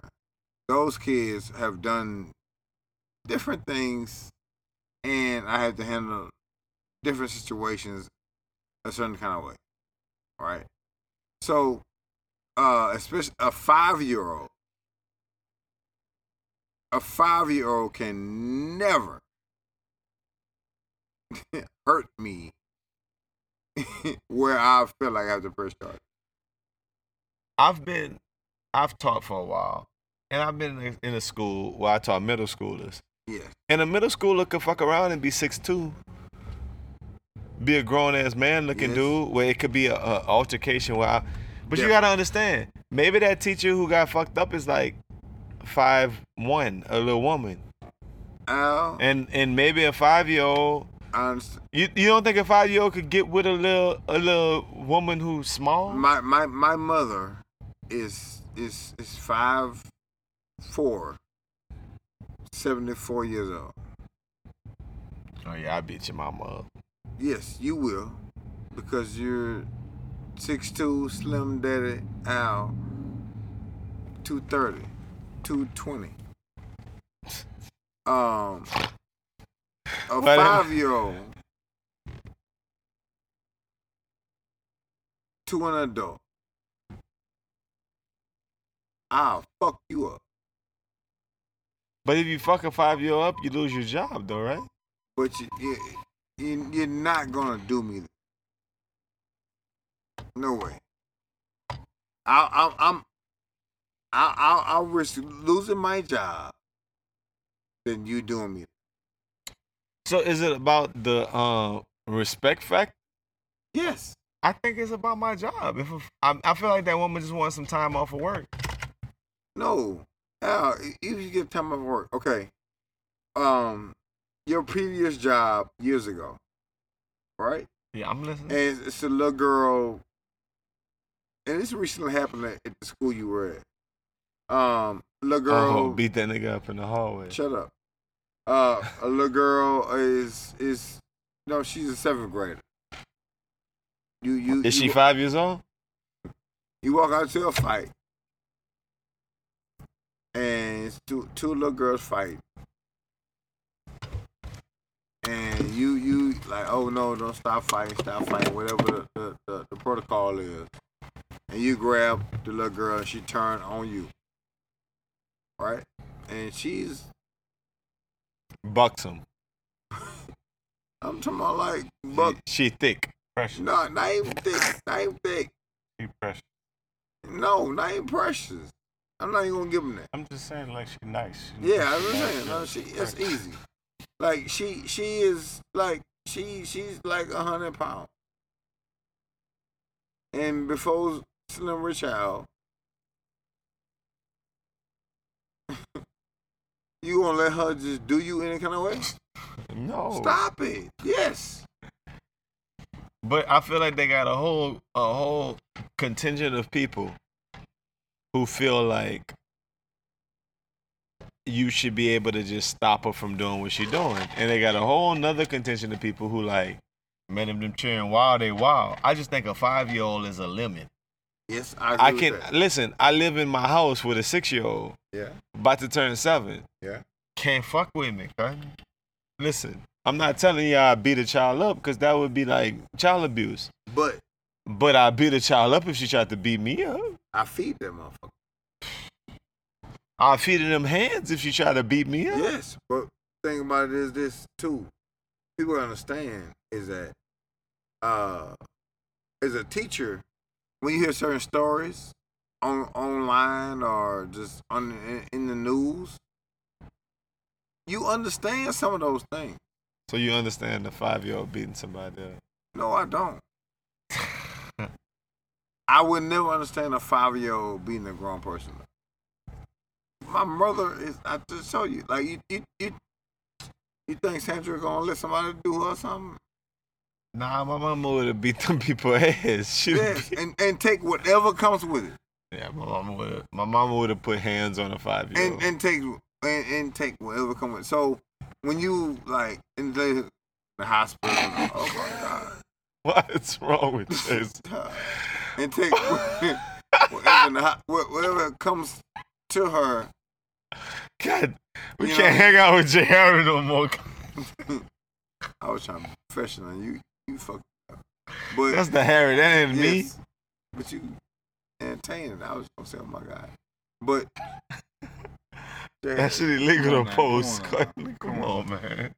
those kids have done different things and I have to handle different situations a certain kind of way. Right? So, uh, especially a five year old, a five year old can never hurt me where I feel like I have to press charge. I've been, I've taught for a while, and I've been in- in a school where I taught middle schoolers. Yes. And a middle schooler could fuck around and be six two, be a grown ass man looking Yes. dude. Where it could be a, a altercation where, I, but you gotta understand, maybe that teacher who got fucked up is like five one, a little woman, Al, and and maybe a five year old. You you don't think a five year old could get with a little a little woman who's small? My my my mother is is is five four, 74 years old. oh yeah, I beat your mama up. Yes, you will, because you're six two, slim daddy Al, 230, 220. Um, a uh, five year old to an adult. I'll fuck you up. But if you fuck a five year old up, you lose your job though, right? But you, you, you you're not gonna do me. that. No way. I, I, I'm. I, I, I'll risk losing my job than you doing me. So is it about the uh, respect factor? Yes. I think it's about my job. If I, I feel like that woman just wants some time off of work. No. Al, if you get time off work, okay. Um, your previous job years ago, right? Yeah, I'm listening. and it's a little girl, and this recently happened at, at the school you were at. Um, little girl, oh, beat that nigga up in the hallway. shut up. Uh, a little girl is is no, she's a seventh grader. You you Is you, she five years old? You walk out to a fight, and two two little girls fight, and you you like, oh no, don't stop fighting, stop fighting, whatever the, the, the, the protocol is, and you grab the little girl and she turn on you, right? And she's Buxom. I'm talking about like, but She thick. Precious. no, not even thick, not even thick, She precious. no, not even precious. I'm not even gonna give him that. I'm just saying, like she nice. Yeah, I was saying, no, she it's easy. Like she she is like she she's like a hundred pounds. And before Slim Rich Child, you gonna let her just do you any kind of way? No. Stop it. Yes. But I feel like they got a whole a whole contingent of people who feel like you should be able to just stop her from doing what she's doing. And they got a whole nother contention of people who like, man, them, them cheering wild, they wild. I just think a five year old is a limit. Yes, I I can listen, I live in my house with a six year old Yeah. about to turn seven. Yeah. Can't fuck with me, cuz. Listen, I'm not telling y'all I beat a child up because that would be like child abuse. But But I beat a child up if she tried to beat me up. I feed them motherfucker. I'll feed them hands if she try to beat me up. Yes, but thing about it is this too. People understand is that uh as a teacher, when you hear certain stories on online or just on in, in the news, you understand some of those things. So you understand the five year old beating somebody up. No, I don't. I would never understand a five year old beating a grown person. My mother is I just show you, like you you you, you think Sandra gonna let somebody do her something? Nah, my mama would have beat them people ass. She Yes, and, and take whatever comes with it. yeah, my mama would have. My mama would have put hands on a five year And old. and take and, and take whatever comes with it. So when you like in the the hospital, oh my god. What's wrong with this? and take whatever, in the ho- wha- whatever comes to her. God, we You can't know- hang out with Jay Harry no more. I was trying to be professional. You you fucked up. But That's the Harry. That ain't me. But you entertaining. I was gonna say, oh my god. But That shit illegal to on, post. come on, Come, Come on, on, man.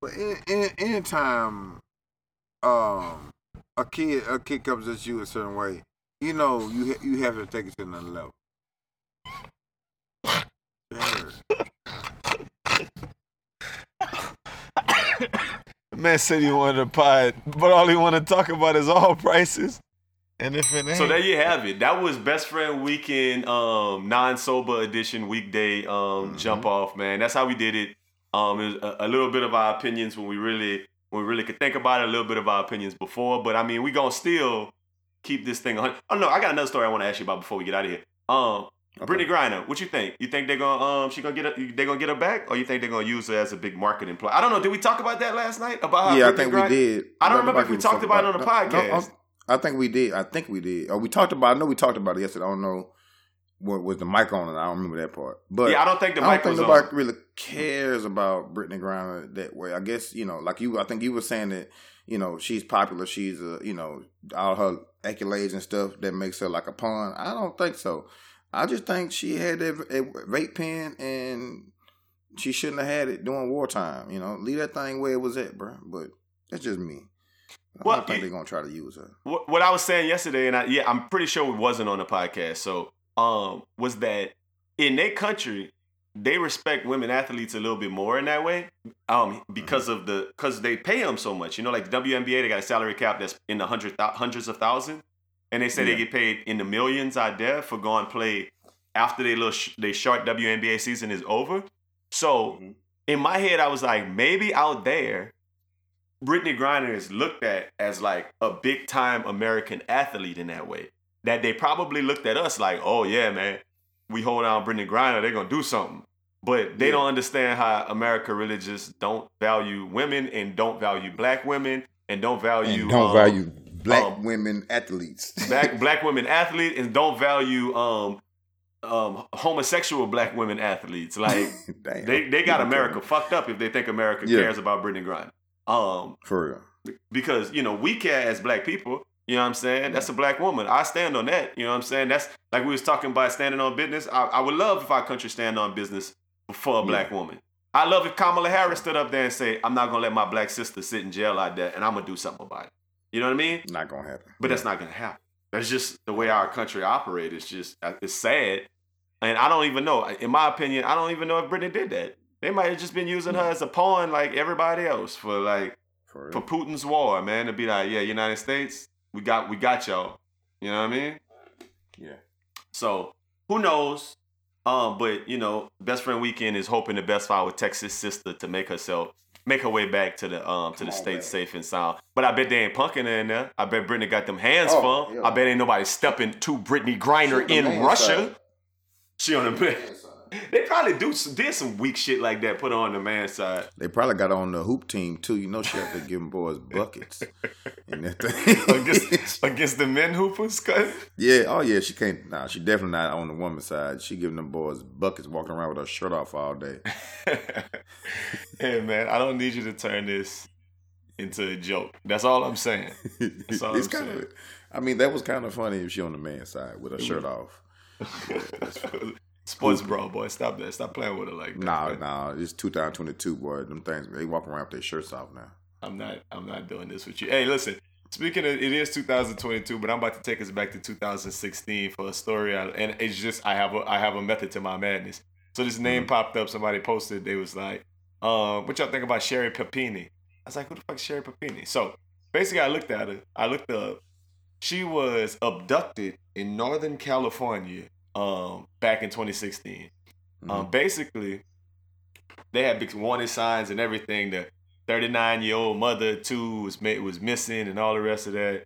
but any, any, anytime um a kid a kid comes at you a certain way, you know you ha- you have to take it to another level. Man said he wanted a pod, but all he want to talk about is all prices. And if it ain't, So there you have it. That was Best Friend Weekend um non-sober edition weekday um jump off, man. That's how we did it. Um it was a, a little bit of our opinions when we really when we really could think about it, a little bit of our opinions before, but I mean, we to still keep this thing on. Oh no, I got another story I want to ask you about before we get out of here. Um Brittney Griner, what you think? You think they're gonna um she gonna get her, they gonna get her back, or you think they're gonna use her as a big marketing play? I don't know. Did we talk about that last night? About how yeah, I Brittney think we did. I don't remember if we talked about it on the about- podcast. No, I, I think we did. I think we did. Or we talked about. I know we talked about it yesterday. I don't know what was the mic on, and I don't remember that part. But yeah, I don't think the I mic don't think nobody on. really cares about Brittney Griner that way. I guess you know, like you. I think you were saying that you know she's popular. She's a you know all her accolades and stuff that makes her like a pawn. I don't think so. I just think she had a, a vape pen and she shouldn't have had it during wartime. You know, leave that thing where it was at, bro. But that's just me. I Well, don't think they're gonna try to use her. what, what I was saying yesterday, and I, yeah, I'm pretty sure it wasn't on the podcast. So, um, was that in their country, they respect women athletes a little bit more in that way, um, because of the because they pay them so much. You know, like the WNBA, they got a salary cap that's in the hundred thou- hundreds of thousands, and they say Yeah. they get paid in the millions out there for going play after they little sh- they short WNBA season is over. So Mhm. in my head, I was like, maybe out there, Brittney Griner is looked at as like a big time American athlete in that way. That they probably looked at us like, oh yeah, man, we hold on Brittney Griner, they're gonna do something. But they Yeah. don't understand how America really just don't value women and don't value black women and don't value And don't um, value black um, women athletes. black black women athletes and don't value um um homosexual black women athletes. Like they they got America fucked up if they think America Yeah. cares about Brittney Griner. Um For real. because you know we care as black people. You know what I'm saying? That's a black woman. I stand on that. You know what I'm saying? That's like we was talking about standing on business. I, I would love if our country stand on business for a black woman. I love if Kamala Harris stood up there and say, "I'm not gonna let my black sister sit in jail like that, and I'm gonna do something about it." You know what I mean? Not gonna happen. But that's not gonna happen. That's just the way our country operates. It's just uh, it's sad, and I don't even know. In my opinion, I don't even know if Brittney did that. They might have just been using her as a pawn, like everybody else, for like for for Putin's war, man. To be like, yeah, United States, we got we got y'all. You know what I mean? Yeah. So who knows? Um, but you know, best friend weekend is hoping the best for our Texas sister to make herself make her way back to the um to the Come on state safe and sound. But I bet they ain't punking her in there. I bet Brittney got them hands Oh, yeah. I bet ain't nobody stepping to Brittney Griner in the Russia. side. She on the man. They probably do did some weak shit like that. Put on the man side. They probably got on the hoop team too. You know she have to give them boys buckets. and that thing. against against the men hoopers. cut. yeah, oh yeah, she can't. Nah, she definitely not on the woman's side. She giving them boys buckets, walking around with her shirt off all day. hey man, I don't need you to turn this into a joke. That's all I'm saying. it's all I'm kind saying. of. I mean, that was kind of funny if she on the man's side with her shirt off. Sports bro, boy, stop that. Stop playing with it like that. Nah, man. nah, it's 2022, boy. Them things they walk around with their shirts off now. I'm not. I'm not doing this with you. Hey, listen. Speaking of, it is 2022, but I'm about to take us back to 2016 for a story, I- and it's just I have a I have a method to my madness. So this name popped up. Somebody posted. They was like, um, "What y'all think about Sherri Papini?" I was like, "Who the fuck is Sherri Papini?" So basically, I looked at her. I looked up. She was abducted in Northern California, um, back in 2016. Um, basically, they had big warning signs and everything. The 39 year old mother too was was missing and all the rest of that.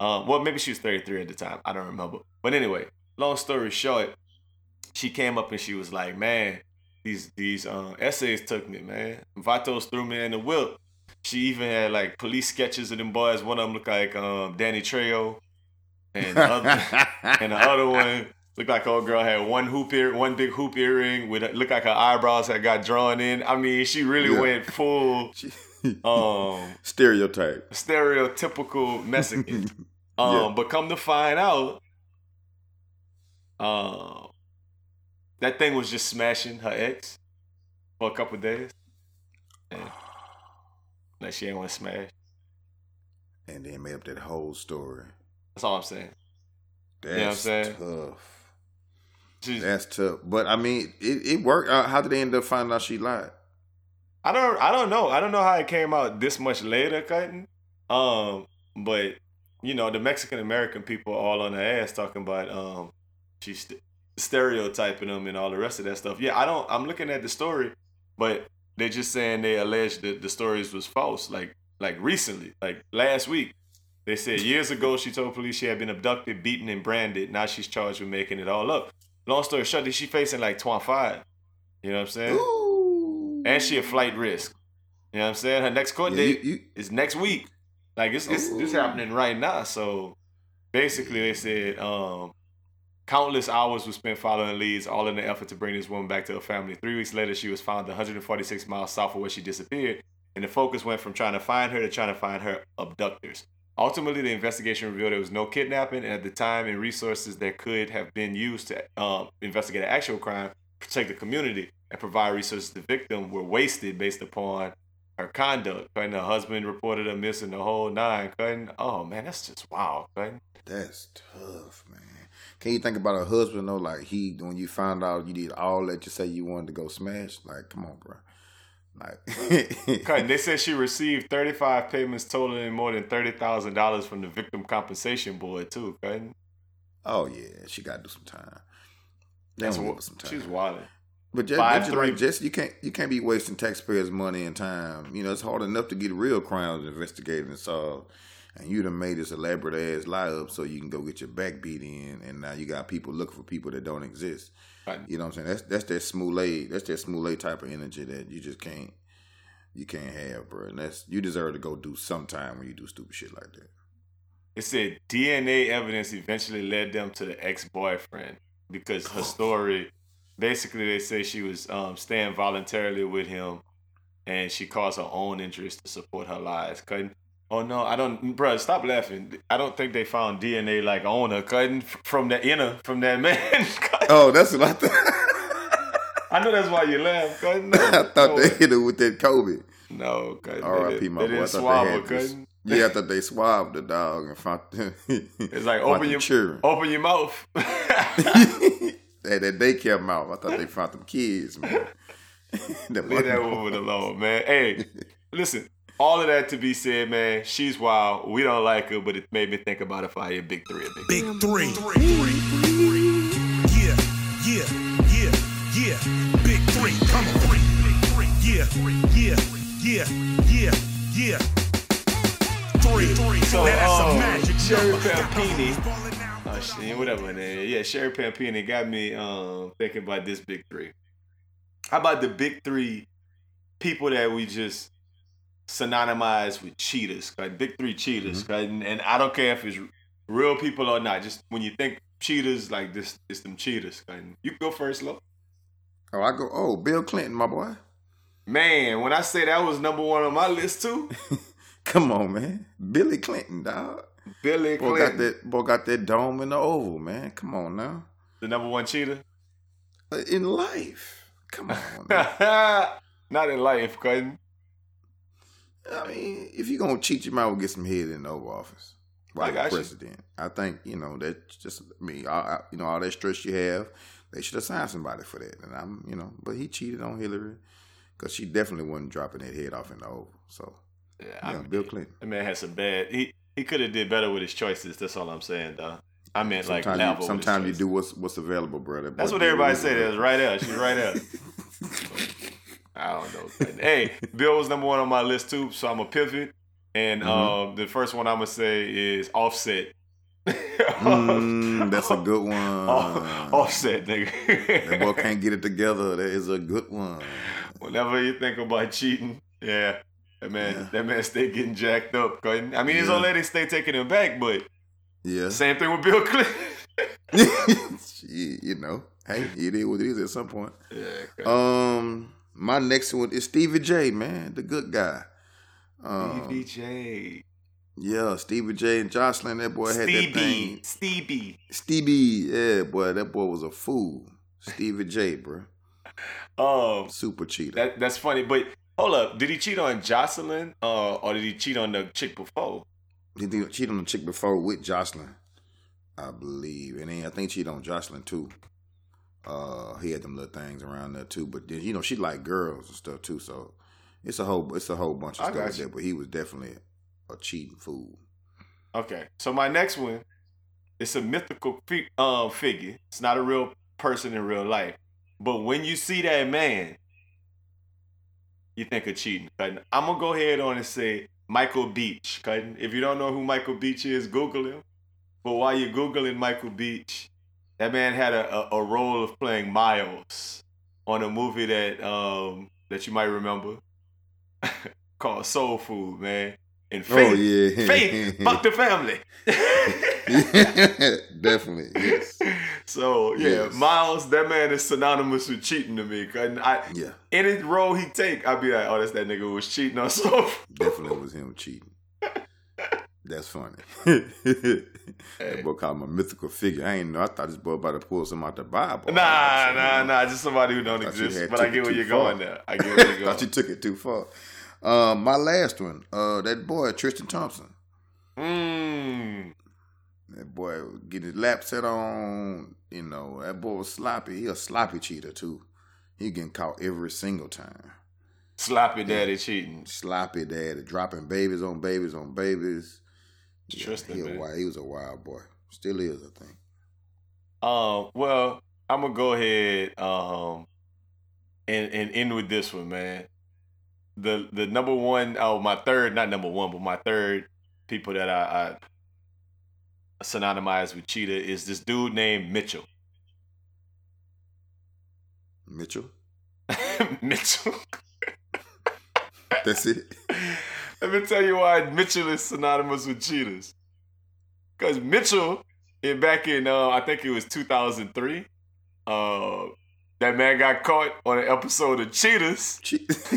Um, well, maybe she was 33 at the time. I don't remember. But anyway, long story short, she came up and she was like, "Man, these these um, essays took me, man. Vatos threw me in the whip." She even had like police sketches of them boys. One of them looked like um, Danny Trejo, and the other, and the other one looked like old girl had one hoop ear, one big hoop earring with looked like her eyebrows had got drawn in. I mean, she really Yeah. went full um stereotype. stereotypical Mexican. Um, Yeah. but come to find out, um, that thing was just smashing her ex for a couple days. And like she ain't want to smash. And then made up that whole story. That's all I'm saying. That's know what I'm saying? tough. That's tough. But I mean, it, it worked. Uh, how did they end up finding out she lied? I don't I don't know. I don't know how it came out this much later, cutting. Um, but you know, the Mexican American people are all on her ass talking about um she's st- stereotyping them and all the rest of that stuff. Yeah, I don't I'm looking at the story, but they're just saying they alleged that the stories was false, like like recently, like last week. They said years ago she told police she had been abducted, beaten, and branded. Now she's charged with making it all up. Long story short, she facing like 25. You know what I'm saying? Ooh. and she a flight risk. You know what I'm saying? Her next court Yeah, date you- you- is next week. Like it's it's, it's happening right now. So basically, they said um, countless hours were spent following leads, all in the effort to bring this woman back to her family. Three weeks later, she was found 146 miles south of where she disappeared, and the focus went from trying to find her to trying to find her abductors. Ultimately, the investigation revealed there was no kidnapping, and at the time and resources that could have been used to um, investigate an actual crime, protect the community, and provide resources to the victim were wasted based upon her conduct. Cutting her husband reported her missing the whole nine. Cutting, oh man, that's just wild. Cutting. That's tough, man. Can you think about a husband though? Like he, when you find out you did all that, you say you wanted to go smash. Like, come on, bro. Like, Cutting. They said she received 35 payments totaling more than $30,000 from the Victim Compensation Board, too. Cutting. oh yeah, she got to do some time. They That's what some time. She's wilding. But just, Five, just like Jesse, you can't you can't be wasting taxpayers' money and time. You know, it's hard enough to get real crimes investigated and solved. And you done made this elaborate ass lie up so you can go get your back beat in, and now you got people looking for people that don't exist. Right. You know what I'm saying? That's that's that smooth that's that smooth type of energy that you just can't you can't have, bro. And that's you deserve to go do sometime when you do stupid shit like that. It said DNA evidence eventually led them to the ex boyfriend because her story basically they say she was um, staying voluntarily with him and she caused her own interest to support her lies. Couldn't Oh no, I don't, bro. Stop laughing. I don't think they found DNA like on her, couldn't from the inner from that man. Oh, that's what I thought. I know that's why you laugh, couldn't. I thought they hit it with that Kobe. No, couldn't. R.I.P. my they boy. didn't I thought swab they had this. Yeah, I thought they swabbed the dog and found. It's like open your children. open your mouth. They had that daycare mouth. I thought they found them kids, man. Leave that woman alone, man. Hey, listen. All of that to be said, man. She's wild. We don't like her, but it made me think about if I had big three or big. Big three. Yeah, yeah, yeah, yeah. Big three. Come on. Three, big three. Yeah, yeah, yeah, yeah, yeah. Three. So, now that's um, a magic Sherri. Pampini. Oh shit, whatever her name. is. Yeah, Sherri Pampini got me um thinking about this big three. How about the big three people that we just synonymize with cheaters? Like big three cheaters. Mm-hmm. 'cause- And, and I don't care if it's real people or not. Just when you think cheaters, like this, it's them cheaters. And you can go first, Lo. Oh, I go. Oh, Bill Clinton, my boy. Man, when I say that was number one on my list too, Come on, man. Billy Clinton, dog. Billy Boy Clinton, got that. Boy got that dome in the oval, man. Come on now. the number one cheater. Uh, In life, come on. man. Not in life, cousin. I mean, if you're gonna cheat, you might well get some head in the Oval Office. Right, got you. president. I think you know that just I mean, I, you know, all that stress you have, they should assign somebody for that. And I'm, you know, but he cheated on Hillary because she definitely wasn't dropping that head off in the Oval. So Yeah, yeah, I mean, Bill Clinton. The man had some bad. He he could have did better with his choices. That's all I'm saying, dog. I meant like Sometimes, level. you, sometimes you do what's what's available, brother. That's what everybody said. It was right there. She's right there. I don't know. hey, Bill was number one on my list too, so I'm a pivot. And Mhm. um, the first one I'm gonna say is Offset. Mm, that's a good one. Off- offset, nigga. That boy can't get it together. That is a good one. Whenever you think about cheating, yeah, that man, Yeah. that man stay getting jacked up. I mean, his Yeah. old lady stay taking him back, but Yeah. same thing with Bill Clinton. you know, hey, it is what it is at some point. yeah. Um, my next one is Stevie J, man, the good guy. Um, J, yeah, Stevie J and Joseline, that boy had that Stevie. thing. Stevie. Stevie, yeah, boy, that boy was a fool. Stevie J, bro, Um, super cheater. that that's funny. But hold up, did he cheat on Joseline, uh, or did he cheat on the chick before? Did he cheat on the chick before with Joseline, I believe, and then I think he cheated on Joseline too. Uh, he had them little things around there too, but then you know she liked girls and stuff too, so it's a whole it's a whole bunch of I stuff there. But he was definitely a cheating fool. Okay, so my next one, it's a mythical fi- uh, figure. It's not a real person in real life, but when you see that man, you think of cheating. I'm gonna go ahead on and say Michael Beach. Cutting. If you don't know who Michael Beach is, Google him. But while you're googling Michael Beach, that man had a, a, a role of playing Miles on a movie that um that you might remember called Soul Food, man. And Faith, oh yeah, Faith, fuck the family. definitely yes, So yeah, Yes. Miles, that man is synonymous with cheating to me. 'Cause I, yeah, any role he take, I'd be like, oh, that's that nigga who was cheating on so. definitely was him cheating. That's funny. Hey. That boy called him a mythical figure. I ain't know. I thought this boy about to pull some out the Bible. Nah, nah, nah, just somebody who don't exist. But I get where you're far. going there. I get where you're going. thought you took it too far. Um, my last one, uh, that boy Tristan Thompson. Mmm. That boy get his lap set on. You know, that boy was sloppy. He a sloppy cheater too. He getting caught every single time. Sloppy daddy cheating. Sloppy daddy dropping babies on babies on babies. Yeah, Tristan, he, man. wild, he was a wild boy. Still is, I think. Um, well, I'm gonna go ahead um and and end with this one, man. The the number one, oh my third, not number one, but my third people that I, I synonymize with cheetah is this dude named Mitchell. Mitchell. Mitchell. That's it. Let me tell you why Mitchell is synonymous with cheetahs. Because Mitchell, in back in uh, I think it was 2003, uh, that man got caught on an episode of Cheaters, Che-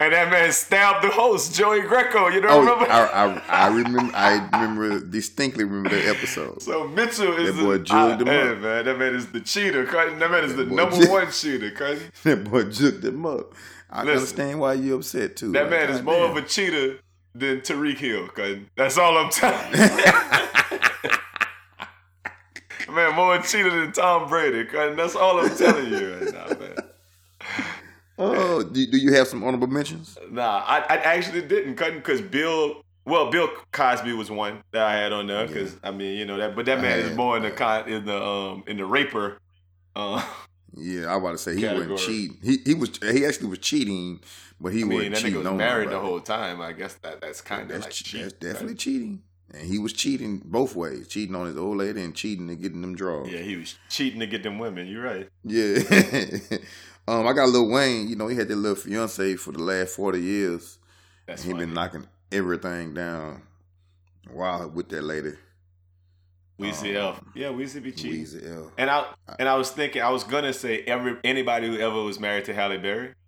and that man stabbed the host, Joey Greco. You don't oh, remember? I, I, I remember. I remember distinctly remember that episode. so Mitchell is That boy the, jugged him hey, up. man. That man is the cheetah. That man is the number jug- one cheetah. Cutting. that boy juked him up. I Listen. understand why you're upset too. That Like, man is more of a cheater than Tyreek Hill. Cutting. That's all I'm telling you. man, more a cheater than Tom Brady. Cutting. That's all I'm telling you right now, man. Oh, do, do you have some honorable mentions? Nah, I, I actually didn't cut because Bill. Well, Bill Cosby was one that I had on there because I mean, you know that, but that man is more in the con in the um in the raper. Uh, Yeah, I about to say he Category. wasn't cheating. He he was he actually was cheating, but he I mean, wasn't that cheating nigga was on married the whole time. I guess that that's kind of like che- cheating. that's definitely cheating, and he was cheating both ways, cheating on his old lady and cheating and getting them draws. Yeah, he was cheating to get them women. You're right. Yeah. um, I got Lil Wayne. You know, he had that little fiance for the last forty years. That's he funny. been knocking everything down while with that lady. Weezy um, F. Yeah, Weezy be cheating. Weezy L. And I and I was thinking I was gonna say every anybody who ever was married to Halle Berry.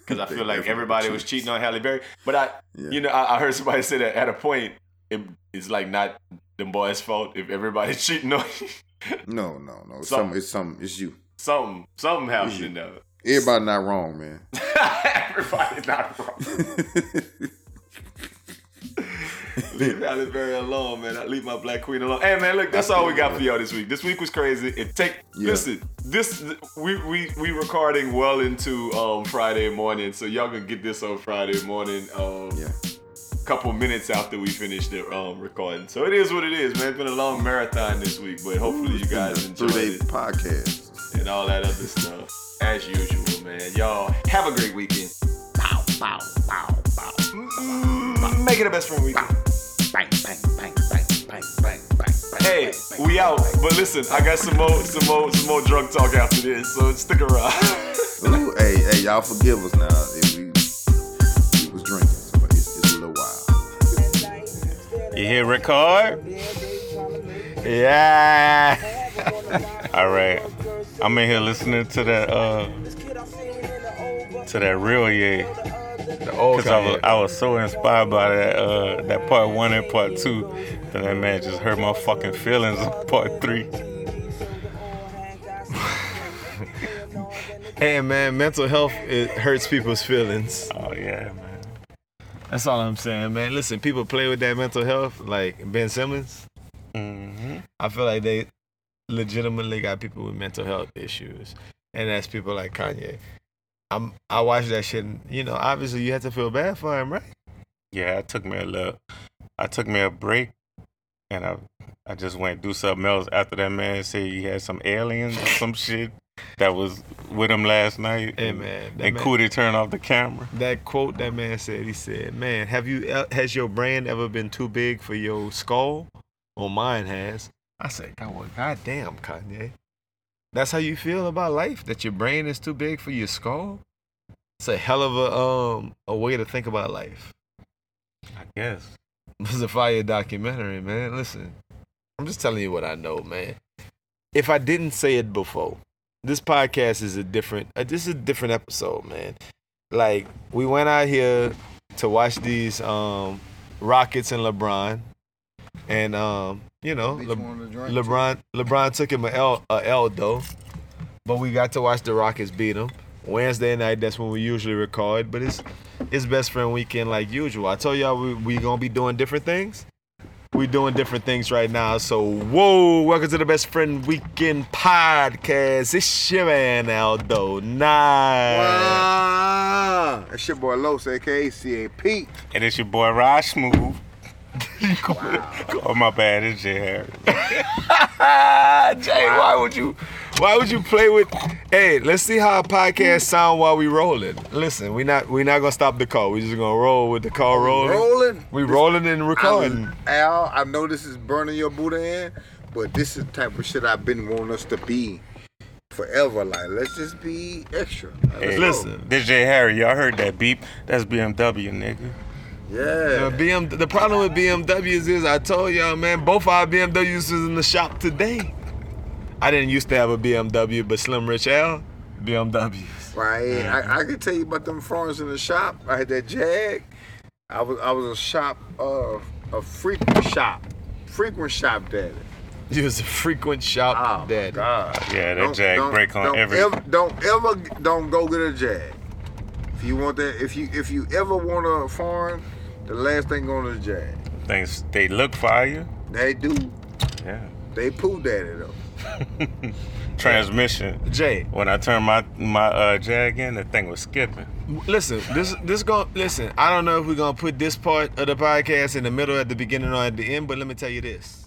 Because I feel like everybody was cheating on Halle Berry. But I Yeah. you know, I, I heard somebody say that at a point it, it's like not the boys' fault if everybody's cheating on you. No, no, no. It's Some- some, it's some. It's you. something something happening though. Everybody not wrong, man. Everybody's not wrong. Leave Berry alone, man. I leave my black queen alone. Hey, man, look, that's all we got for y'all this week. This week was crazy. It take Yeah. listen. This we we we recording well into um Friday morning, so y'all gonna get this on Friday morning. Um, Yeah. couple minutes after we finish the um recording. So it is what it is, man. It's been a long marathon this week, but hopefully you guys enjoyed it podcast. and all that other stuff. As usual, man. Y'all have a great weekend. Pow, pow, pow, pow. Mm, Make it a best friend weekend. Bang, bang, bang, bang, bang, bang, bang, bang. Hey, we out. But listen, I got some more, some more, some more drunk talk after this. So stick around. Ooh, hey, hey, y'all forgive us now if we, we was drinking, but it's, it's a little wild. You hear record? Yeah. All right. I'm in here listening to that uh to that real yeah. The old Cause I was. I was so inspired by that uh that part one and part two that that man just hurt my fucking feelings on part three. Hey man, mental health it hurts people's feelings. Oh yeah, man. That's all I'm saying, man. Listen, people play with that mental health, like Ben Simmons. hmm I feel like they legitimately got people with mental health issues, and that's people like Kanye. I'm I watched that shit. And, you know, obviously you have to feel bad for him, right? Yeah, I took me a little, I took me a break, and I I just went do something else after that man said he had some aliens or some shit that was with him last night. Hey, and, man, that and man- Cootie turned off the camera. That quote that man said. He said, "Man, have you has your brain ever been too big for your skull? Well, mine has." I said, "God, well, goddamn, Kanye." That's how you feel about life? That your brain is too big for your skull? It's a hell of a um a way to think about life. I guess. It's a fire documentary, man. Listen, I'm just telling you what I know, man. If I didn't say it before, this podcast is a different. Uh, this is a different episode, man. Like we went out here to watch these um Rockets and LeBron, and um you know Le- one of the drink, LeBron LeBron took him a L a L though, but we got to watch the Rockets beat him. Wednesday night, that's when we usually record, but it's it's best friend weekend like usual. I told y'all we we gonna be doing different things. We doing different things right now. So whoa, welcome to the best friend weekend podcast. It's your man Aldo. Nice. Wow. That's your boy Los, aka CAP. And it's your boy Rod Smooth. oh my bad, it's Jay Harris. Jay, why would you Why would you play with? Hey, let's see how a podcast sound while we rolling. Listen, we not we not gonna stop the call. We just gonna roll with the call rolling. Rolling. We rolling and recording. I, Al, I know this is burning your Buddha in, but this is the type of shit I've been wanting us to be forever. Like, let's just be extra. Like, let's Hey, go. listen. This J Harry, y'all heard that beep? That's BMW, nigga. Yeah. The, BM, the problem with BMWs is I told y'all, man, both our BMWs is in the shop today. I didn't used to have a BMW, but Slim Rich Al, BMWs. Right. I, I can tell you about them foreigners in the shop. I had that Jag. I was I was a shop uh a frequent shop. Frequent shop daddy. You was a frequent shop Oh daddy. God. Yeah, that Don't- Jag don't- break on don't every. Ever, don't ever don't go get a Jag. If you want that, if you if you ever want a foreign, the last thing on the Jag. Things they look fire. They do. Yeah. They poo daddy though. Transmission. Jay, When I turned my my uh, Jag in, the thing was skipping. listen, this this going listen. I don't know if we're gonna put this part of the podcast in the middle, at the beginning, or at the end, but let me tell you this.